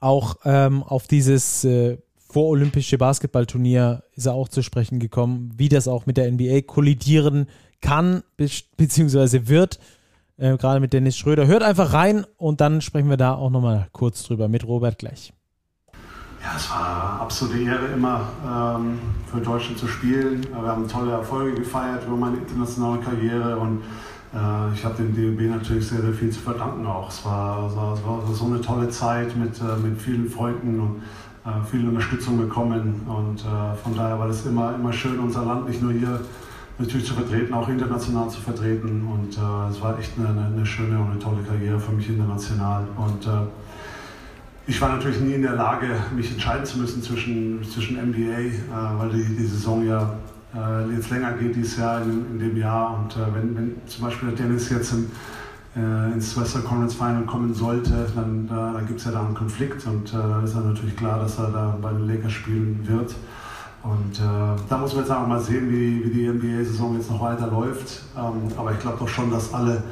Speaker 1: auch ähm, auf dieses äh, vorolympische Basketballturnier ist er auch zu sprechen gekommen, wie das auch mit der NBA kollidieren kann beziehungsweise wird, äh, gerade mit Dennis Schröder. Hört einfach rein und dann sprechen wir da auch nochmal kurz drüber mit Robert gleich.
Speaker 3: Ja, es war absolute Ehre, immer ähm, für Deutschland zu spielen. Wir haben tolle Erfolge gefeiert über meine internationale Karriere und äh, ich habe dem DOB natürlich sehr, sehr viel zu verdanken auch. Es war, es war, es war so eine tolle Zeit mit, äh, mit vielen Freunden und äh, viel Unterstützung bekommen und äh, von daher war es immer, immer schön, unser Land nicht nur hier natürlich zu vertreten, auch international zu vertreten und äh, es war echt eine, eine, schöne und eine tolle Karriere für mich international und äh, ich war natürlich nie in der Lage, mich entscheiden zu müssen zwischen, zwischen NBA, äh, weil die, die Saison ja äh, jetzt länger geht dieses Jahr in, in dem Jahr. Und äh, wenn, wenn zum Beispiel der Dennis jetzt im, äh, ins Western Conference Final kommen sollte, dann, da, dann gibt es ja da einen Konflikt und äh, da ist dann natürlich klar, dass er da bei den Lakers spielen wird. Und äh, da muss man jetzt auch mal sehen, wie, wie die NBA-Saison jetzt noch weiter läuft. Ähm, aber ich glaube doch schon, dass alle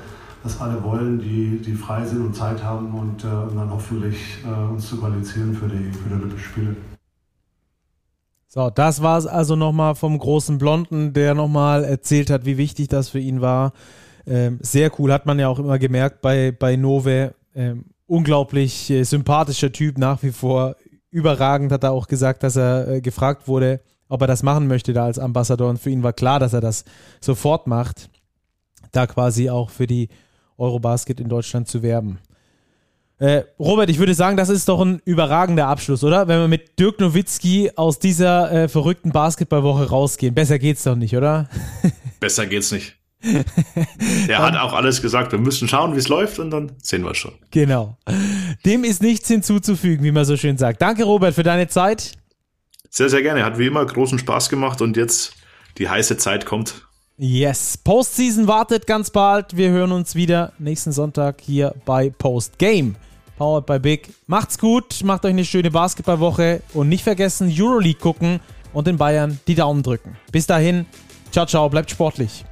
Speaker 3: das alle wollen, die, die frei sind und Zeit haben und, äh, und dann hoffentlich äh, uns zu qualifizieren für die, für die Olympischen Spiele.
Speaker 1: So, das war es also nochmal vom großen Blonden, der nochmal erzählt hat, wie wichtig das für ihn war. Ähm, sehr cool, hat man ja auch immer gemerkt bei, bei Nove. Ähm, unglaublich äh, sympathischer Typ nach wie vor. Überragend hat er auch gesagt, dass er äh, gefragt wurde, ob er das machen möchte da als Ambassador. Und für ihn war klar, dass er das sofort macht. Da quasi auch für die Eurobasket in Deutschland zu werben. Äh, Robert, ich würde sagen, das ist doch ein überragender Abschluss, oder? Wenn wir mit Dirk Nowitzki aus dieser äh, verrückten Basketballwoche rausgehen. Besser geht's doch nicht, oder?
Speaker 2: Besser geht's nicht. er hat auch alles gesagt. Wir müssen schauen, wie es läuft und dann sehen wir schon.
Speaker 1: Genau. Dem ist nichts hinzuzufügen, wie man so schön sagt. Danke, Robert, für deine Zeit.
Speaker 2: Sehr, sehr gerne. Hat wie immer großen Spaß gemacht und jetzt die heiße Zeit kommt.
Speaker 1: Yes. Postseason wartet ganz bald. Wir hören uns wieder nächsten Sonntag hier bei Post Game. Powered by Big. Macht's gut, macht euch eine schöne Basketballwoche und nicht vergessen, Euroleague gucken und den Bayern die Daumen drücken. Bis dahin, ciao, ciao, bleibt sportlich.